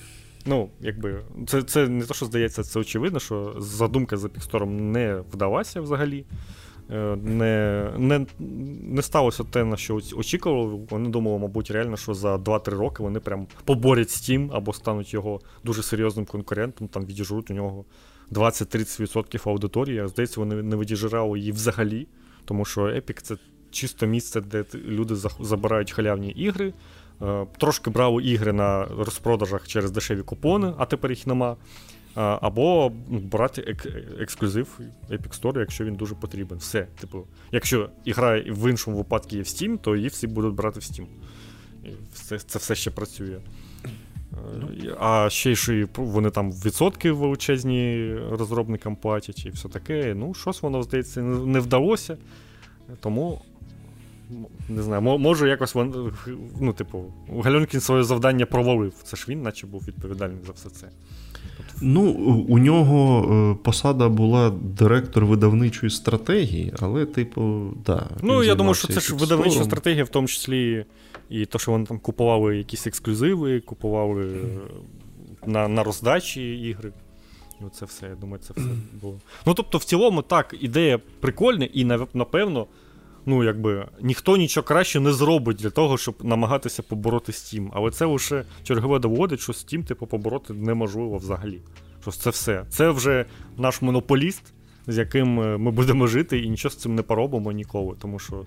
Ну, якби, це це не те, що здається, це очевидно, що задумка за Пікстором не вдалася взагалі. Е, не не, не сталося те, на що очікували. Вони думали, мабуть, реально, що за 2-3 роки вони прям поборять Steam або стануть його дуже серйозним конкурентом, там відіжруть у нього 20-30% аудиторії. Здається, вони не відіжирали її взагалі, тому що Epic це чисто місце, де люди забирають халявні ігри. Е, трошки брали ігри на розпродажах через дешеві купони, а тепер їх нема. Або брати ек- ексклюзив Epic Store, якщо він дуже потрібен. Все. Типу, якщо ігра в іншому випадку є в Steam, то її всі будуть брати в Steam. І це, це все ще працює. Ну. А ще й що вони там відсотки величезні розробникам платять і все таке. Ну, щось воно, здається, не вдалося. Тому не знаю, може якось ну, типу, Гальонкін своє завдання провалив. Це ж він, наче був відповідальний за все це. Ну, у нього е, посада була директор видавничої стратегії, але, типу, да. Ну, я думаю, що це ж видавнича стратегія, в тому числі і то, що вони там купували якісь ексклюзиви, купували на на роздачі ігри. І оце все, я думаю, це все було. Ну, тобто, в цілому, так, ідея прикольна, і напевно ну, якби ніхто нічого краще не зробить для того, щоб намагатися побороти Steam. Але це лише чергове доводить, що Steam, типу, побороти неможливо взагалі. Що це все. Це вже наш монополіст, з яким е, ми будемо жити, і нічого з цим не поробимо ніколи. Тому що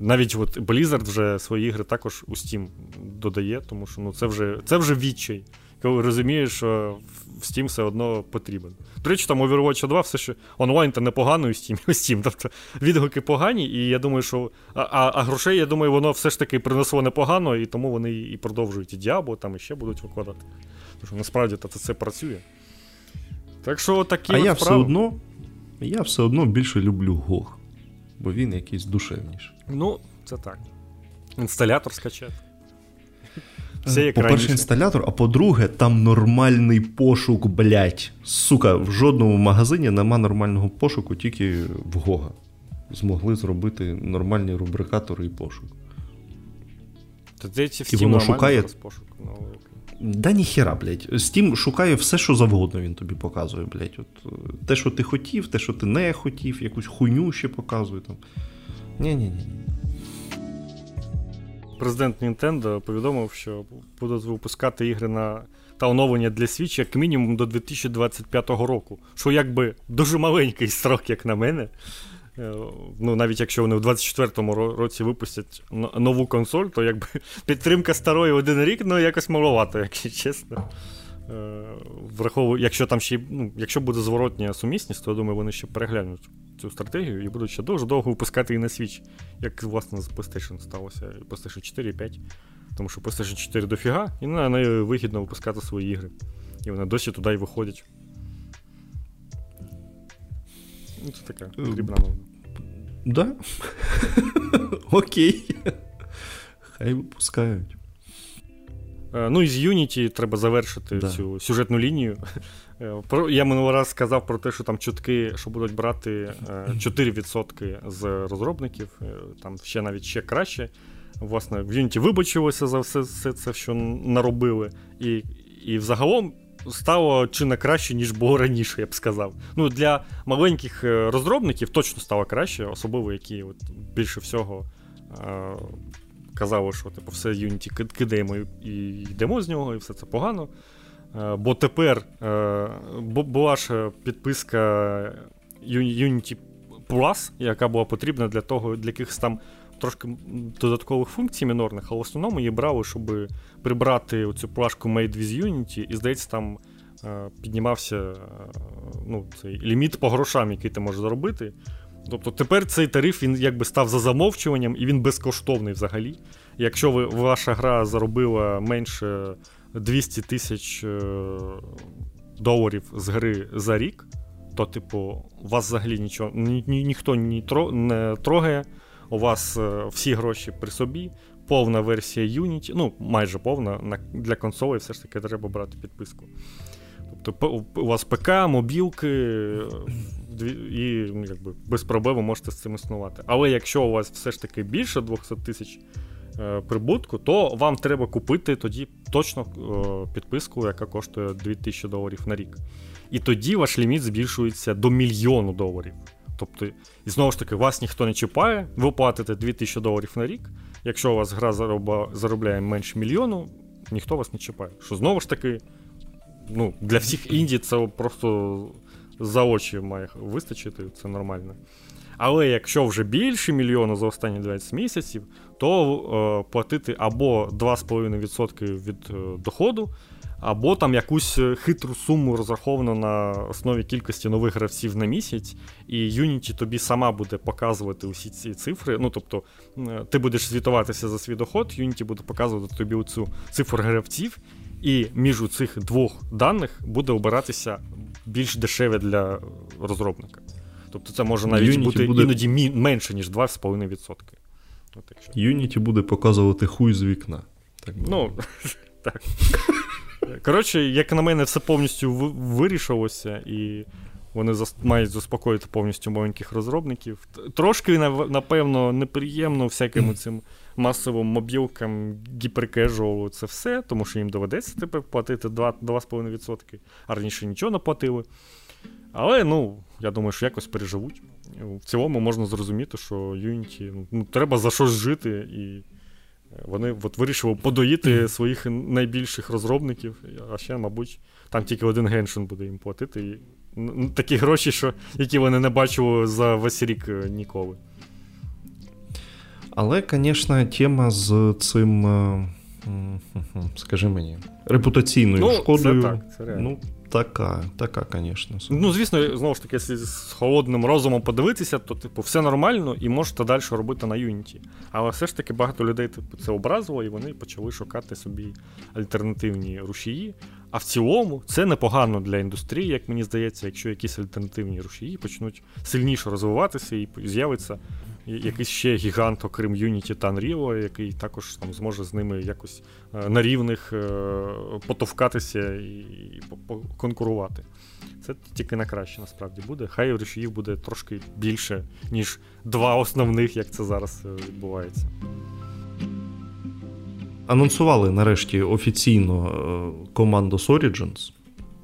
навіть от Blizzard вже свої ігри також у Steam додає, тому що ну, це вже це вже відчай коли розумієш, що в Steam все одно потрібен. До речі, там Overwatch 2 все ще онлайн та непогано у Steam, у Steam. Тобто відгуки погані, і я думаю, що. А а, грошей, я думаю, воно все ж таки принесло непогано, і тому вони і продовжують і Діабо, там і ще будуть викладати. Тому що насправді це це працює. Так що такі. А я справи. все одно я все одно більше люблю Гог, бо він якийсь душевніший. Ну, це так. Інсталятор скачати. Все як По-перше, раніше. інсталятор, а по-друге, там нормальний пошук, блять. Сука, в жодному магазині нема нормального пошуку, тільки в Гога. Змогли зробити нормальні рубрикатори і пошук. Та в Steam воно шукає... пошук. Ну, да ніхера, блядь. Steam шукає все, що завгодно він тобі показує, блядь. От, е, Те, що ти хотів, те, що ти не хотів, якусь хуйню ще показує там. Ні-ні-ні президент Nintendo повідомив, що будуть випускати ігри на та оновлення для Switch як мінімум до 2025 року. Що якби дуже маленький строк, як на мене. Е, ну, Навіть якщо вони в 24-му році випустять нову консоль, то якби підтримка старої один рік, ну якось маловато, якщо чесно. Е, враховую, якщо там ще ну, якщо буде зворотня сумісність, то я думаю, вони ще переглянуть цю стратегію і будуть ще дуже довго випускати її на Switch, як власне з PlayStation сталося, PlayStation 4 і 5. Тому що PlayStation 4 дофіга, і на неї вигідно випускати свої ігри. І вони досі туди й виходять. Ну, Це така дрібна новина. Да? Окей. Хай випускають. Е, ну і з Unity треба завершити да. цю сюжетну лінію. Е, я минулий раз сказав про те, що там чутки, що будуть брати 4% е, з розробників, там ще навіть ще краще. Власне, в Unity вибачилося за все, все це, що наробили. І і взагалом стало чи не краще, ніж було раніше, я б сказав. Ну, Для маленьких розробників точно стало краще, особливо які от, більше всього казали, що типу, все Unity кидаємо і йдемо з нього, і все це погано. Е, бо тепер е, була ж підписка Unity Plus, яка була потрібна для того, для якихось там трошки додаткових функцій мінорних, але в основному її брали, щоб прибрати цю плашку Made with Unity, і здається, там е, піднімався ну, цей ліміт по грошам, який ти можеш заробити. Тобто тепер цей тариф він якби став за замовчуванням і він безкоштовний взагалі. Якщо ви, ваша гра заробила менше 200 тисяч е, доларів з гри за рік, то, типу, у вас взагалі нічого ні, ні, ніхто ні тро, не трогає. У вас е, всі гроші при собі, повна версія Unity, ну, майже повна, на, для консолей все ж таки треба брати підписку. Тобто у вас ПК, мобілки, і ну, якби, без проблем ви можете з цим існувати. Але якщо у вас все ж таки більше 200 тисяч е, прибутку, то вам треба купити тоді точно е, підписку, яка коштує 2000 доларів на рік. І тоді ваш ліміт збільшується до мільйону доларів. Тобто, і знову ж таки, вас ніхто не чіпає, ви платите 2000 доларів на рік. Якщо у вас гра заробляє менше мільйону, ніхто вас не чіпає. Що знову ж таки, ну, для всіх інді це просто за очі має вистачити, це нормально. Але якщо вже більше мільйона за останні 20 місяців, то е, платити або 2,5% від е, доходу, або там якусь хитру суму розраховану на основі кількості нових гравців на місяць, і Unity тобі сама буде показувати усі ці цифри. Ну тобто е, ти будеш звітуватися за свій доход, Unity буде показувати тобі цю цифру гравців, і між цих двох даних буде обиратися більш дешеве для розробника. Тобто це може навіть Unity бути буде... іноді мі... менше, ніж 2,5%. От якщо. Unity буде показувати хуй з вікна. Так Ну, так. Коротше, як на мене, все повністю вирішилося, і вони мають заспокоїти повністю маленьких розробників. Трошки, напевно, неприємно всяким цим масовим мобілкам, гіперкежуалу це все, тому що їм доведеться тепер платити 2,5%, а раніше нічого не платили. Але ну, я думаю, що якось переживуть. В цілому можна зрозуміти, що Unity ну, треба за щось жити, і вони от вирішили подоїти своїх найбільших розробників, а ще, мабуть, там тільки один геншин буде їм платити. І Такі гроші, що, які вони не бачили за весь рік е, ніколи. Але, звісно, тема з цим, е, скажи мені, репутаційною ну, шкодою. Це так, це реально. Ну, Така, така, звісно. Ну, звісно, знову ж таки, якщо з холодним розумом подивитися, то, типу, все нормально і можете далі робити на Unity. Але все ж таки багато людей типу, це образило, і вони почали шукати собі альтернативні рушії. А в цілому це непогано для індустрії, як мені здається, якщо якісь альтернативні рушії почнуть сильніше розвиватися і з'явиться якийсь ще гігант, окрім Unity та Unreal, який також там зможе з ними якось е, на рівних е, потовкатися і конкурувати. Це тільки на краще насправді буде. Хай рушіїв буде трошки більше, ніж два основних, як це зараз е, відбувається. Анонсували нарешті офіційно команду Origins.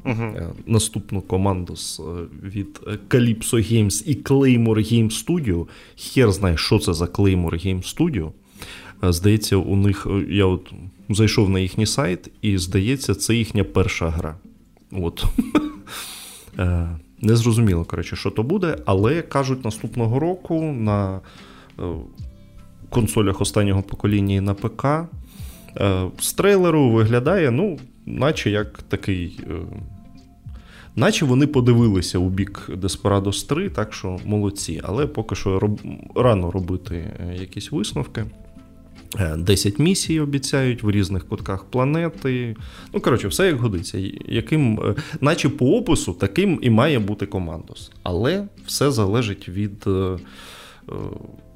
Uh-huh. Наступну команду з, від Calypso Games і Claymore Game Studio. Хер знає, що це за Claymore Game Studio. Здається, у них я от зайшов на їхній сайт, і здається, це їхня перша гра. От. Не зрозуміло, коротше, що то буде, але кажуть, наступного року на консолях останнього покоління і на ПК з трейлеру виглядає, ну, наче як такий наче вони подивилися у бік Desperados 3, так що молодці, але поки що роб... рано робити е, якісь висновки. 10 е, місій обіцяють в різних кутках планети. Ну, коротше, все як годиться. Яким, е, Наче по опису, таким і має бути командос. Але все залежить від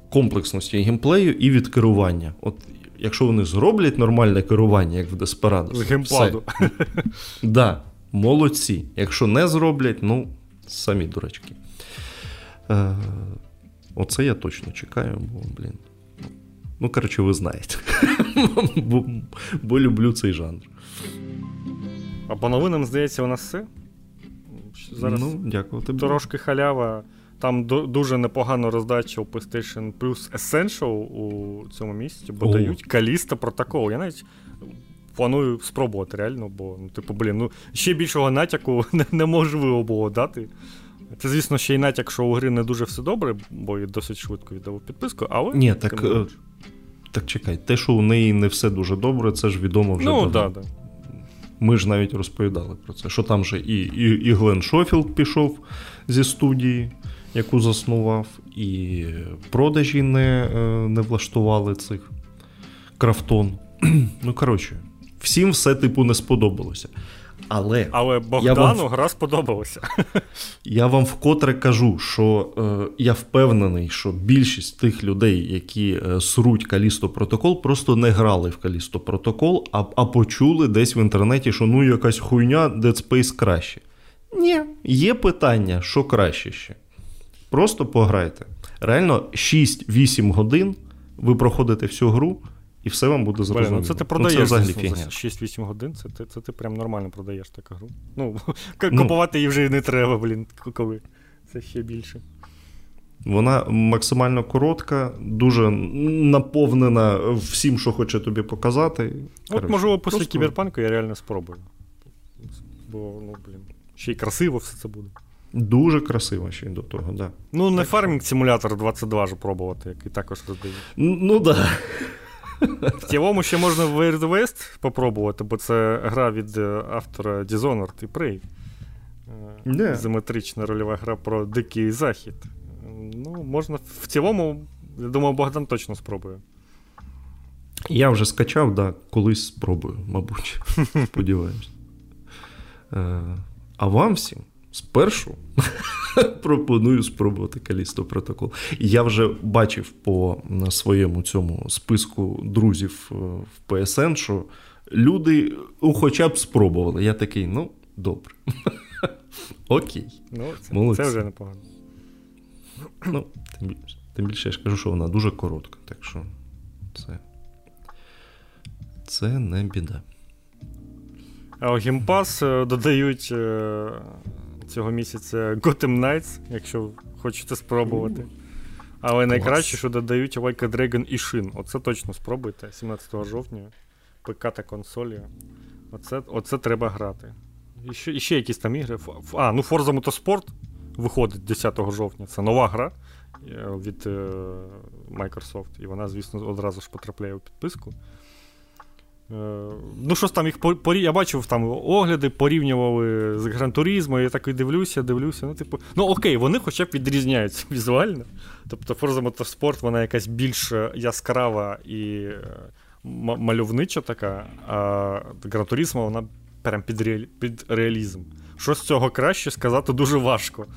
комплексності геймплею і від керування. От Якщо вони зроблять нормальне керування, як в Desperados, З геймпаду. Все. Да, молодці. Якщо не зроблять, ну, самі дурачки. Е, Оце я точно чекаю, бо, блін. Ну, коротше, ви знаєте. бо, бо люблю цей жанр. А по новинам, здається, у нас все. Зараз ну, дякую тобі. Трошки халява. там дуже непогана роздача у PlayStation Plus Essential у цьому місці, бо О. дають Каліста протокол. Я навіть планую спробувати реально, бо, ну, типу, блін, ну ще більшого натяку неможливо було дати. Це, звісно, ще й натяк, що у гри не дуже все добре, бо я досить швидко віддав підписку, але. Ні, так е, так чекай, те, що у неї не все дуже добре, це ж відомо вже. Ну, так, так. Ми ж навіть розповідали про це, що там же і і, і Глен Шофілд пішов зі студії, яку заснував, і продажі не е, не влаштували цих крафтон. Ну, коротше, всім все типу не сподобалося. Але Але Богдану вам, гра сподобалася. Я вам вкотре кажу, що е, я впевнений, що більшість тих людей, які е, сруть Калісто Протокол, просто не грали в Калісто Протокол, а а почули десь в інтернеті, що ну якась хуйня Dead Space краще. Ні, є питання, що краще ще. Просто пограйте. Реально 6-8 годин ви проходите всю гру. І все вам буде зрозуміло. Блин, ну Це ти продаєш ну, це взагалі 6-8 годин, це ти це ти прям нормально продаєш таку гру. Ну, ну, Купувати її вже не треба, блін, коли. Це ще більше. Вона максимально коротка, дуже наповнена всім, що хоче тобі показати. От, можливо, після просто... кіберпанку я реально спробую. Бо, ну, блін, ще й красиво все це буде. Дуже красиво ще й до того, да. Ну, не фармінг симулятор 22 ж пробувати, який також роздають. Ну, так. Да. В цілому ще можна Weird West попробувати, бо це гра від е, автора Dishonored і Prey. Yeah. Ізометрична рольова гра про дикий захід. Ну, можна в цілому, я думаю, Богдан точно спробує. Я вже скачав, да, колись спробую, мабуть. Сподіваюся. Е, а вам всім спершу пропоную спробувати Калісто протокол. Я вже бачив по своєму цьому списку друзів е, в PSN, що люди хоча б спробували. Я такий, ну, добре. Окей. Ну, це, Молодці. це вже непогано. Ну, тим більше, тим більше я ж кажу, що вона дуже коротка, так що це. Це не біда. А Гімпас е, додають е, цього місяця Gotham Knights, якщо хочете спробувати. Але найкраще, що додають Like a Dragon і Shin. Оце точно спробуйте 17 жовтня. ПК та консолі. Оце оце треба грати. І ще, і ще якісь там ігри. А, ну Forza Motorsport виходить 10 жовтня. Це нова гра е, від Microsoft. І вона, звісно, одразу ж потрапляє у підписку. Е, ну, щось там їх порі... Я бачив там огляди, порівнювали з Гран Турізмо, я такий дивлюся, дивлюся. Ну, типу, ну окей, вони хоча б відрізняються візуально. Тобто Forza Motorsport, вона якась більш яскрава і е, мальовнича така, а Гран Турізмо, вона прям під, ре... під реалізм. Що з цього краще сказати дуже важко.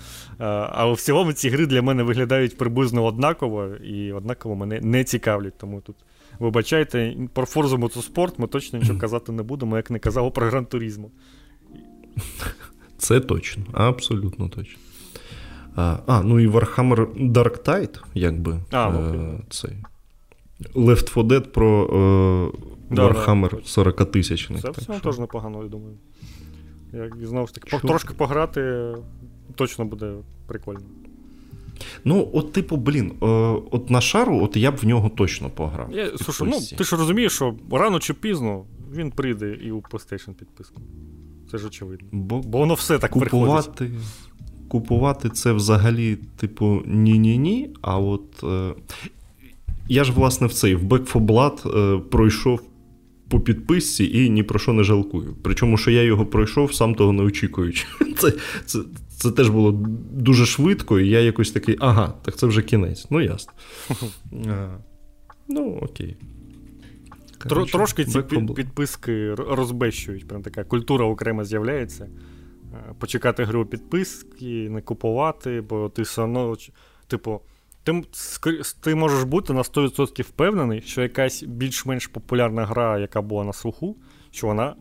Е, Але в цілому ці гри для мене виглядають приблизно однаково, і однаково мене не цікавлять. Тому тут Вибачайте, про Forza Motorsport ми точно нічого казати не будемо, як не казав про Гран Турізмо. Це точно, абсолютно точно. А, а ну і Warhammer Dark Tide, якби. А, е, цей. Left 4 Dead про е, да, Warhammer да, 40 тисячних. Це все теж непогано, я думаю. Як знову ж таки, трошки пограти точно буде прикольно. Ну, от, типу, блін, е, от на шару, от я б в нього точно пограв. Я, слушай, ну, Ти ж розумієш, що рано чи пізно він прийде і у PlayStation підписку. Це ж очевидно. Бо, Бо воно все так купувати, приходить. Купувати це взагалі, типу, ні-ні-ні. А от е, я ж, власне, в цей в Back 4 Blood е, пройшов по підписці і ні про що не жалкую. Причому, що я його пройшов, сам того не очікуючи. Це, це, це теж було дуже швидко, і я якось такий, ага, так це вже кінець. Ну, ясно. Ну, окей. Короче, Трошки ці підписки розбещують. Прям така культура окремо з'являється. Е, почекати гру підписки, не купувати, бо ти все одно, типу, ти ти можеш бути на 100% впевнений, що якась більш-менш популярна гра, яка була на слуху, що вона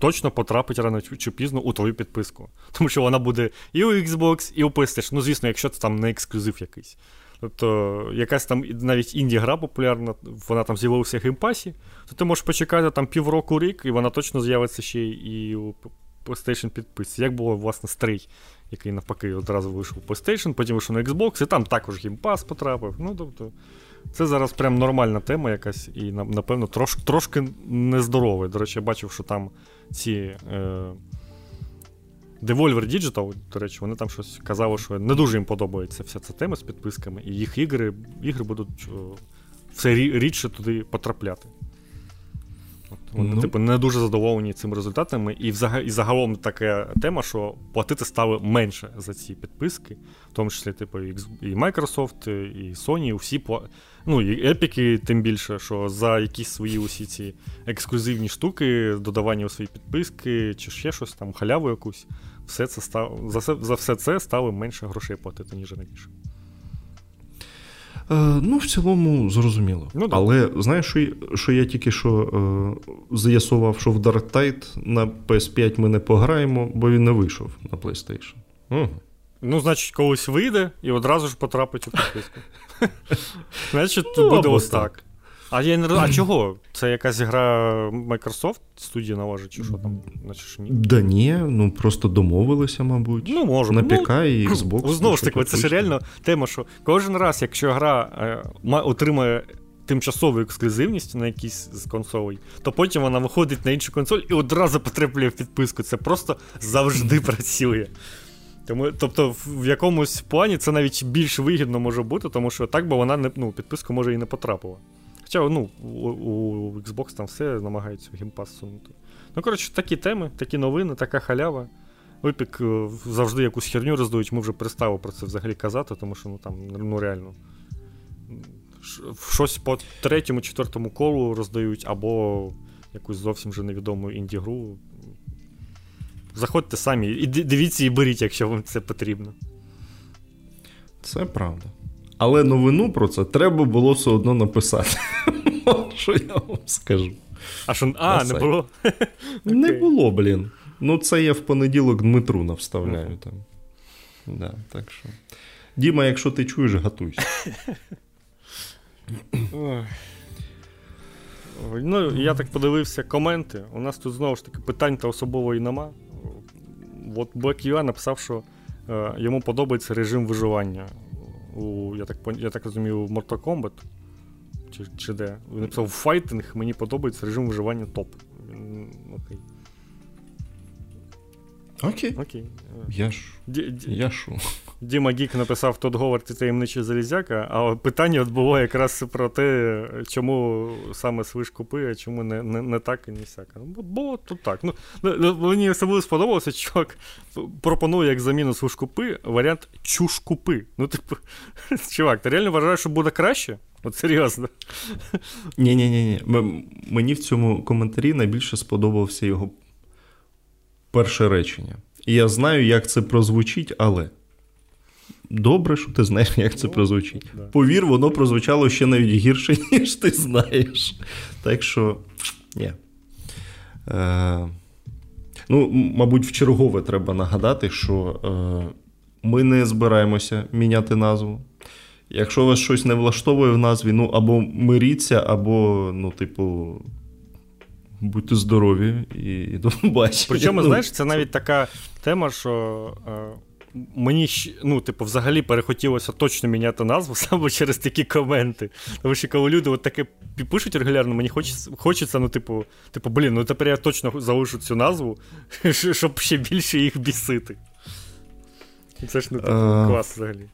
точно потрапить рано чи пізно у твою підписку. Тому що вона буде і у Xbox, і у PlayStation. Ну, звісно, якщо це там не ексклюзив якийсь. Тобто, якась там навіть інді-гра популярна, вона там з'явилася в геймпасі, то ти можеш почекати там півроку рік, і вона точно з'явиться ще і у PlayStation підписці. Як було, власне, стрій, який навпаки одразу вийшов у PlayStation, потім вийшов на Xbox, і там також геймпас потрапив. Ну, тобто, це зараз прям нормальна тема якась, і, напевно, трош, трошки нездорова. До речі, я бачив, що там ці. Е, Devolver Digital, до речі, вони там щось казали, що не дуже їм подобається вся ця тема з підписками, і їх ігри ігри будуть все рідше туди потрапляти. Вони, ну. типу, не дуже задоволені цими результатами. І взагалі, і загалом така тема, що платити стали менше за ці підписки, в тому числі, типу, і Microsoft, і Sony, усі ну, і епіки, тим більше, що за якісь свої усі ці ексклюзивні штуки, додавання у свої підписки, чи ще щось там, халяву якусь, все це став, за, за все це стали менше грошей платити, ніж раніше. Е, ну, в цілому, зрозуміло. Ну, Але знаєш, що, що я тільки що е, з'ясував, що в Dark Tide на PS5 ми не пограємо, бо він не вийшов на PlayStation. Ну, значить, колись вийде і одразу ж потрапить у підписку. Значить, ну, буде ось так. А я не А чого? Це якась гра Microsoft студії належить, чи що там? Значить, ні? Да ні, ну просто домовилися, мабуть. Ну, може. На ПК ну, і Xbox. Ну, знову ж таки, це ж реально тема, що кожен раз, якщо гра е, отримає тимчасову ексклюзивність на якійсь з консолей, то потім вона виходить на іншу консоль і одразу потрапляє в підписку. Це просто завжди працює. Тому, Тобто, в якомусь плані це навіть більш вигідно може бути, тому що так би вона не ну, підписку може і не потрапила. Хоча ну, у, у Xbox там все намагаються геймпас сунути. Ну, коротше, такі теми, такі новини, така халява. В Epic е, завжди якусь херню роздають, ми вже перестали про це взагалі казати, тому що ну там ну реально. Щось по третьому, четвертому колу роздають, або якусь зовсім вже невідому інді-гру. Заходьте самі і дивіться і беріть, якщо вам це потрібно. Це правда. Але новину про це треба було все одно написати. Що я вам скажу? А що а, не було? Не було, блін. Ну, це я в понеділок Дмитру навставляю там. Да, так що. Діма, якщо ти чуєш, готуйся. Ну, я так подивився коменти. У нас тут знову ж таки питань та особової нема. От Black UA написав, що е, йому подобається режим виживання у, я так я так розумію, Mortal Kombat. Чи чи де? Він написав файтинг, мені подобається режим виживання топ. Окей. Окей. Окей. Я ж. Ді, я шо. Діма Гік написав Тот Говард і таємничий залізяка, а питання от було якраз про те, чому саме свиш купи, а чому не не, не так і не сяка. Ну, Бо тут так. Ну, ну, ну, Мені особливо сподобалося, чувак пропонує як заміну свиш купи варіант чуш купи. Ну, типу, чувак, ти реально вважаєш, що буде краще? От серйозно. Ні, ні, ні, ні. Мені в цьому коментарі найбільше сподобалося його перше речення. І я знаю, як це прозвучить, але. Добре, що ти знаєш, як це ну, прозвучить. Да. Повір, воно прозвучало ще навіть гірше, ніж ти знаєш. Так що, ні. Е, Ну, мабуть, в чергове треба нагадати, що е, ми не збираємося міняти назву. Якщо вас щось не влаштовує в назві, ну або миріться, або, ну, типу, будьте здорові і, і до побачення. Причому, ну, знаєш, це навіть така тема, що. Е... Мені ну, типу, взагалі перехотілося точно міняти назву саме через такі коменти. Тому що коли люди от таке пишуть регулярно, мені хочеться, хочеться ну, типу, типу, блін, ну тепер я точно залишу цю назву, щоб ще більше їх бісити. Це ж ну, типу, клас взагалі.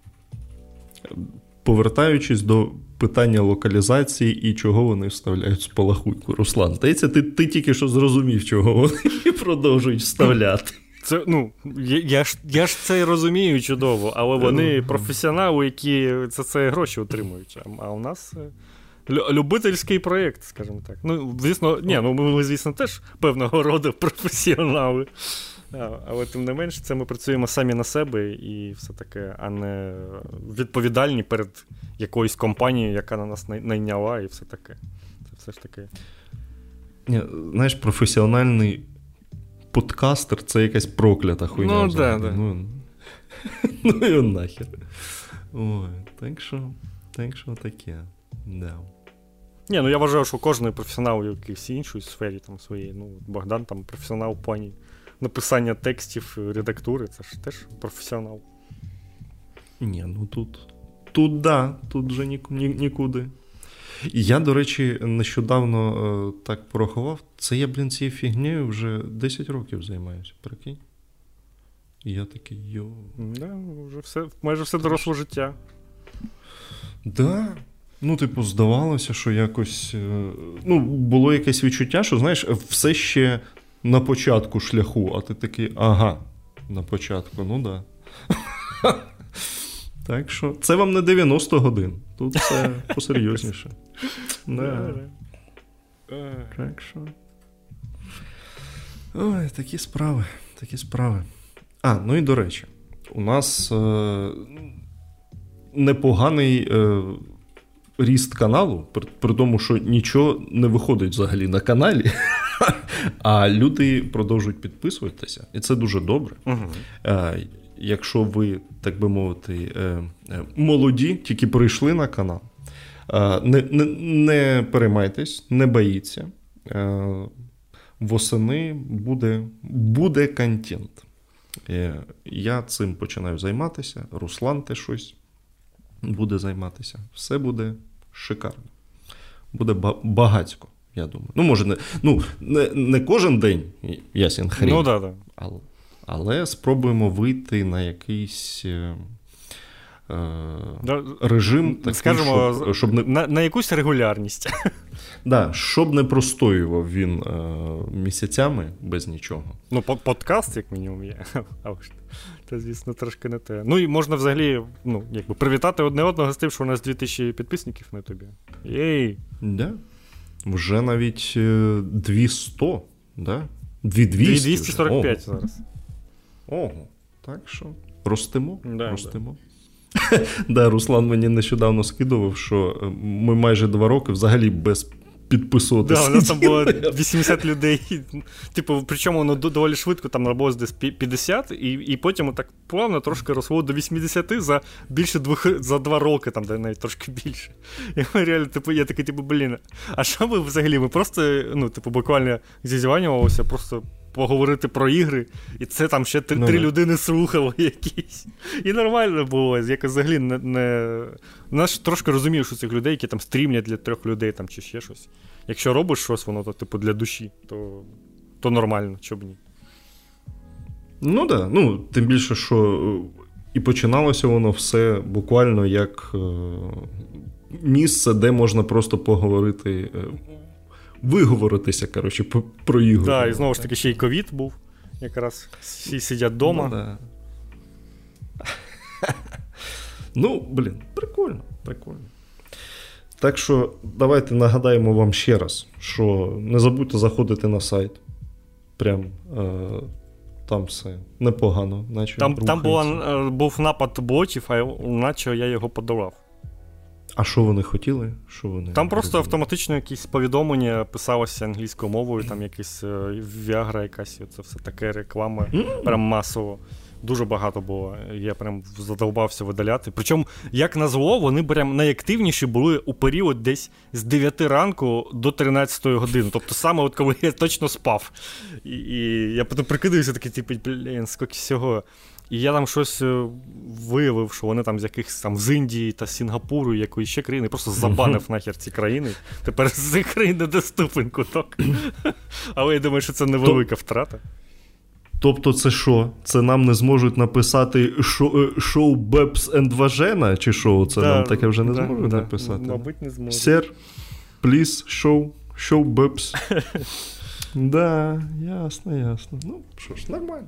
Повертаючись до питання локалізації і чого вони вставляють спалахуйку. Руслан, здається, ти ти тільки що зрозумів, чого вони продовжують вставляти. Це, ну, Я я, ж я ж це розумію чудово, але вони професіонали, які за це гроші отримують. А у нас е, любительський проєкт, скажімо так. Ну, звісно, ні, ну ми, звісно, теж певного роду професіонали. Але тим не менш, це ми працюємо самі на себе і все таке, а не відповідальні перед якоюсь компанією, яка на нас найняла, і все таке. Це все ж таке. Знаєш, професіональний подкастер це якась проклята хуйня. Ну, да, да. Ну, ну і нахер. Ой, так що так що таке. Да. Ні, ну я вважаю, що кожен професіонал в якійсь іншій сфері там своєї. Ну, Богдан там професіонал в плані написання текстів, редактури, це ж теж професіонал. Ні, ну тут. Тут да, тут вже ні, ні, нікуди. Я, до речі, нещодавно е, так порахував. Це я, блін, цією фігнею вже 10 років займаюся, прикинь. І я такий йо. Да, вже все, майже все доросле життя. Да. Ну, типу, здавалося, що якось. Е, ну, було якесь відчуття, що, знаєш, все ще на початку шляху, а ти такий, ага, на початку, ну да. Так що це вам не 90 годин. Тут все посерйозніше. Да. Так що. Ой, такі справи. Такі справи. А, ну і до речі, у нас е, непоганий е, ріст каналу, при, при тому, що нічого не виходить взагалі на каналі, а люди продовжують підписуватися, і це дуже добре. Угу. Е, якщо ви, так би мовити, е, е, молоді, тільки прийшли на канал, е, не, не, не переймайтесь, не боїться. Восени буде, буде контент. Я цим починаю займатися. Руслан те щось буде займатися. Все буде шикарно. Буде багатько, я думаю. Ну, може, не ну, не, не кожен день, ясен хрін. Ну, да, да. Але, але спробуємо вийти на якийсь. Е, режим такий, скажімо, щоб, щоб не... на на якусь регулярність. Да, Щоб не простоював він е, місяцями без нічого. Ну, подкаст, як мінімум, є. Це, звісно, трошки не те. Ну і можна взагалі ну, якби привітати одне одного з тим, що у нас 2000 підписників на тобі. Єй! Да. Вже навіть 200, е, да? 2200 245 зараз. Ого, так що ростемо. Да, ростемо. Да. да, Руслан мені нещодавно скидував, що е, ми майже два роки взагалі без підписуватися. Да, у нас там було 80 людей. Типу, причому воно доволі швидко там набулось десь 50, і і потім так плавно трошки росло до 80 за більше двох за два роки, там де навіть трошки більше. І ми реально, типу, я такий, типу, блін. А що ви взагалі? Ми просто, ну, типу, буквально зізванювалися, просто поговорити про ігри, і це там ще три, ну, три людини слухали якісь. І нормально було. Якось взагалі не. не... Наш трошки розумів, що цих людей, які там стрімлять для трьох людей там, чи ще щось. Якщо робиш щось, воно то, типу, для душі, то то нормально, чоб ні. Ну так. Да. Ну, тим більше, що е, і починалося воно все буквально як е, місце, де можна просто поговорити е, виговоритися, коротше, про ігру. Так, і знову ж таки, ще й ковід був. Якраз всі сидять вдома. Ну, да. ну, блін, прикольно, прикольно. Так що давайте нагадаємо вам ще раз, що не забудьте заходити на сайт. Прям е, там все непогано. наче Там там була, е, був напад ботів, а наче я його подолав. А що вони хотіли? Що вони Там просто розуміли? автоматично якісь повідомлення писалося англійською мовою, там якась Viagra якась, це все таке реклама, прям масово. Дуже багато було. Я прям задовбався видаляти. Причому, як назло, вони прям найактивніші були у період десь з 9 ранку до 13 години. Тобто саме от коли я точно спав. І і я потім прикидаюся такий, типу, блін, скільки всього. І я там щось е, виявив, що вони там з якихось там з Індії та Сінгапуру, якоїсь ще країни, просто забанив нахер ці країни. Тепер з цих країн недоступен куток. Але я думаю, що це невелика втрата. Тобто, це що? Це нам не зможуть написати шоу, шоу Бепс енд Важена? Чи що? Це да, нам таке вже не да, зможуть да, написати? Мабуть, не зможуть. Сер, пліз, шоу, шоу Бепс. Да, ясно, ясно. Ну, що ж, нормально.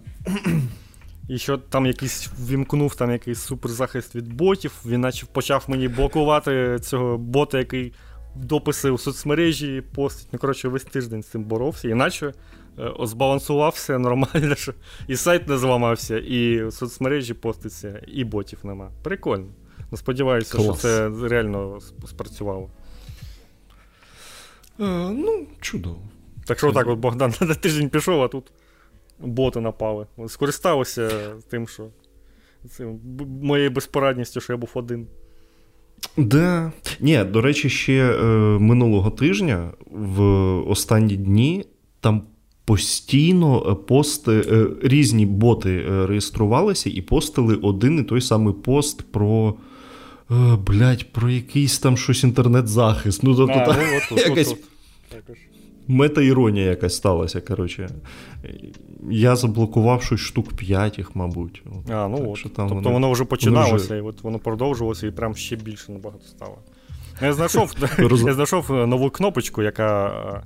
І що там якийсь вімкнув там якийсь суперзахист від ботів, він наче почав мені блокувати цього бота, який дописи у соцмережі постить. Ну, коротше, весь тиждень з цим боровся, іначе е, збалансувався нормально, що і сайт не зламався, і соцмережі поститься, і ботів нема. Прикольно. Ну, Сподіваюся, Клас. що це реально спрацювало. Е, ну, чудово. Так що, так, от Богдан на тиждень пішов, а тут боти напали. Скористався тим, що цим, моєю безпорадністю, що я був один. Да. Ні, до речі, ще е, минулого тижня в останні дні там постійно пости, різні боти реєструвалися і постили один і той самий пост про. Блять, про якийсь там щось інтернет-захист. Ну, тобто, а, ну, от, якась от, от. Мета-іронія якась сталася. коротше. Я заблокував щось штук 5 їх, мабуть. А, ну от. Тобто вони, воно вже починалося, вже... і от воно продовжувалося, і прям ще більше набагато стало. Я знайшов я знайшов нову кнопочку, яка е,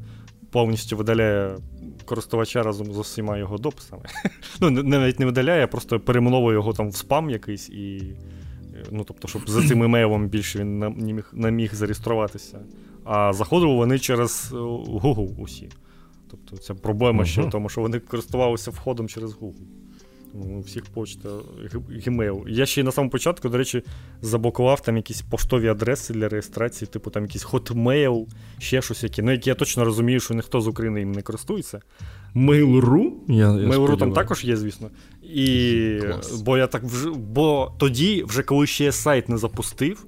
повністю видаляє користувача разом з усіма його дописами. Ну, навіть не видаляє, просто перейменовує його там в спам якийсь і. Ну, тобто, щоб за цим емейлом більше він не міг, не міг зареєструватися. А заходили вони через е, Google усі. Тобто це проблема uh-huh. ще в тому, що вони користувалися входом через Google. У всіх почта Gmail. Я ще на самому початку, до речі, заблокував там якісь поштові адреси для реєстрації, типу там якийсь Hotmail, ще щось яке. Ну, які я точно розумію, що ніхто з України їм не користується. Mail.ru? Mail.ru там також є, звісно. І... Бо я так вже. Бо тоді, вже коли ще я сайт не запустив,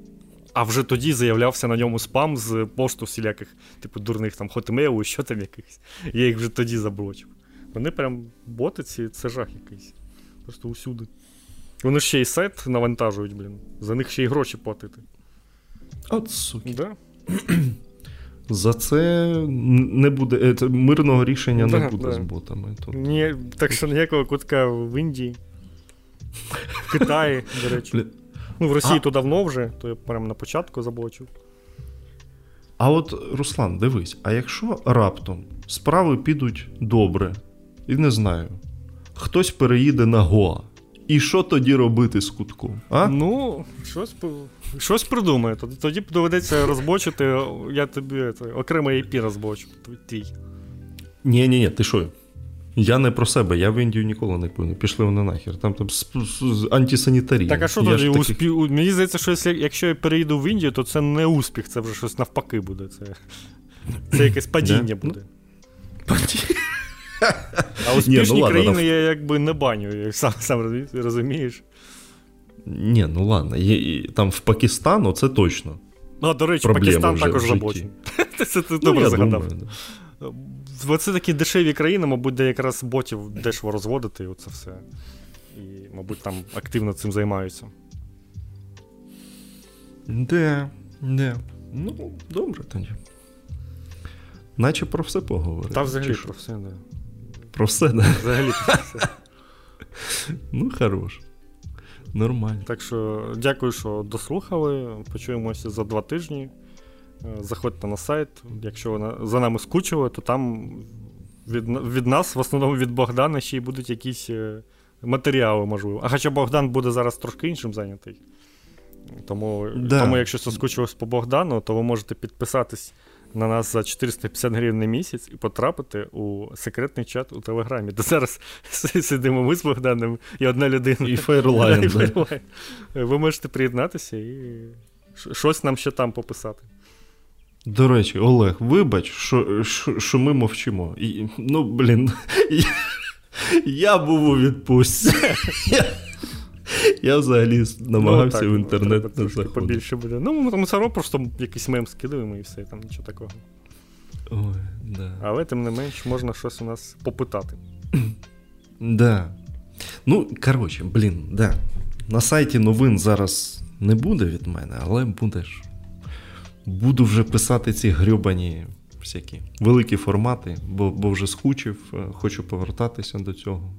а вже тоді заявлявся на ньому спам з пошту всіляких, типу, дурних там Hotmail, що там якихось. Я їх вже тоді заблочив. Вони прям ботиці, це жах якийсь. Просто усюди. Вони ще й сайт навантажують, блін. За них ще й гроші платити. От суки. Да. За це не буде. Це мирного рішення да, не буде да. з ботами. Тут. Ні, Так що ніякого кутка в Індії, в Китаї, до речі. Ну, в Росії а... то давно вже, то я прямо на початку заблочив. А от, Руслан, дивись, а якщо раптом справи підуть добре, і не знаю, хтось переїде на Гоа. І що тоді робити з кутком? А? Ну, щось щось придумаю. Тоді доведеться розбочити, я тобі це, окремий IP розбочу. Твій. Ні, ні, ні, ти що? Я не про себе, я в Індію ніколи не пив. Пішли вони нахер. Там там антисанітарія. Так, а що тоді таких... успіх? Мені здається, що якщо я переїду в Індію, то це не успіх, це вже щось навпаки буде. Це це якесь падіння буде. А успішні Ні, ну, країни ладно, я якби не баню, сам сам розумієш. Ні, ну ладно, є, там в Пакистану це точно. Ну, а, до речі, Пакистан також забочений. Це ти ну, добре згадав. Бо це такі дешеві країни, мабуть, де якраз ботів дешево розводити, і оце все. І, мабуть, там активно цим займаються. Де, де. Ну, добре тоді. Наче про все поговорили. Та взагалі про все, да. Про все, да? Взагалі про все. Ну, хорош. Нормально. Так що дякую, що дослухали. Почуємося за два тижні. Е, заходьте на сайт. Якщо ви за нами скучили, то там від від нас, в основному від Богдана, ще й будуть якісь е, матеріали, можливо. А хоча Богдан буде зараз трошки іншим зайнятий. Тому, да. тому якщо соскучилось по Богдану, то ви можете підписатись на нас за 450 гривень на місяць і потрапити у секретний чат у Телеграмі. Де зараз сидимо ми з Богданом і одна людина. І Фейрлайн. Ви можете приєднатися і щось нам ще там пописати. До речі, Олег, вибач, що що, що ми мовчимо. І, Ну, блін, я, я був у відпустці. Я взагалі намагався ну, так, в інтернет не заходити. Побільше буде. Ну, ми там все одно просто якийсь мем скидуємо і все, там нічого такого. Ой, да. Але тим не менш, можна щось у нас попитати. Да. Ну, коротше, блін, да. На сайті новин зараз не буде від мене, але будеш. Буду вже писати ці грьобані всякі великі формати, бо бо вже скучив, е, хочу повертатися до цього.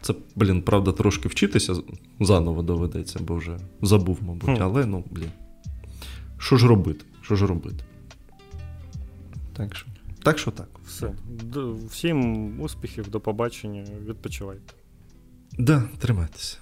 Це, блін, правда, трошки вчитися заново доведеться, бо вже забув, мабуть. Але ну, блін. Що ж робити? Що ж робити? Так що так. що так. Все. Всім успіхів, до побачення, відпочивайте. Да, тримайтеся.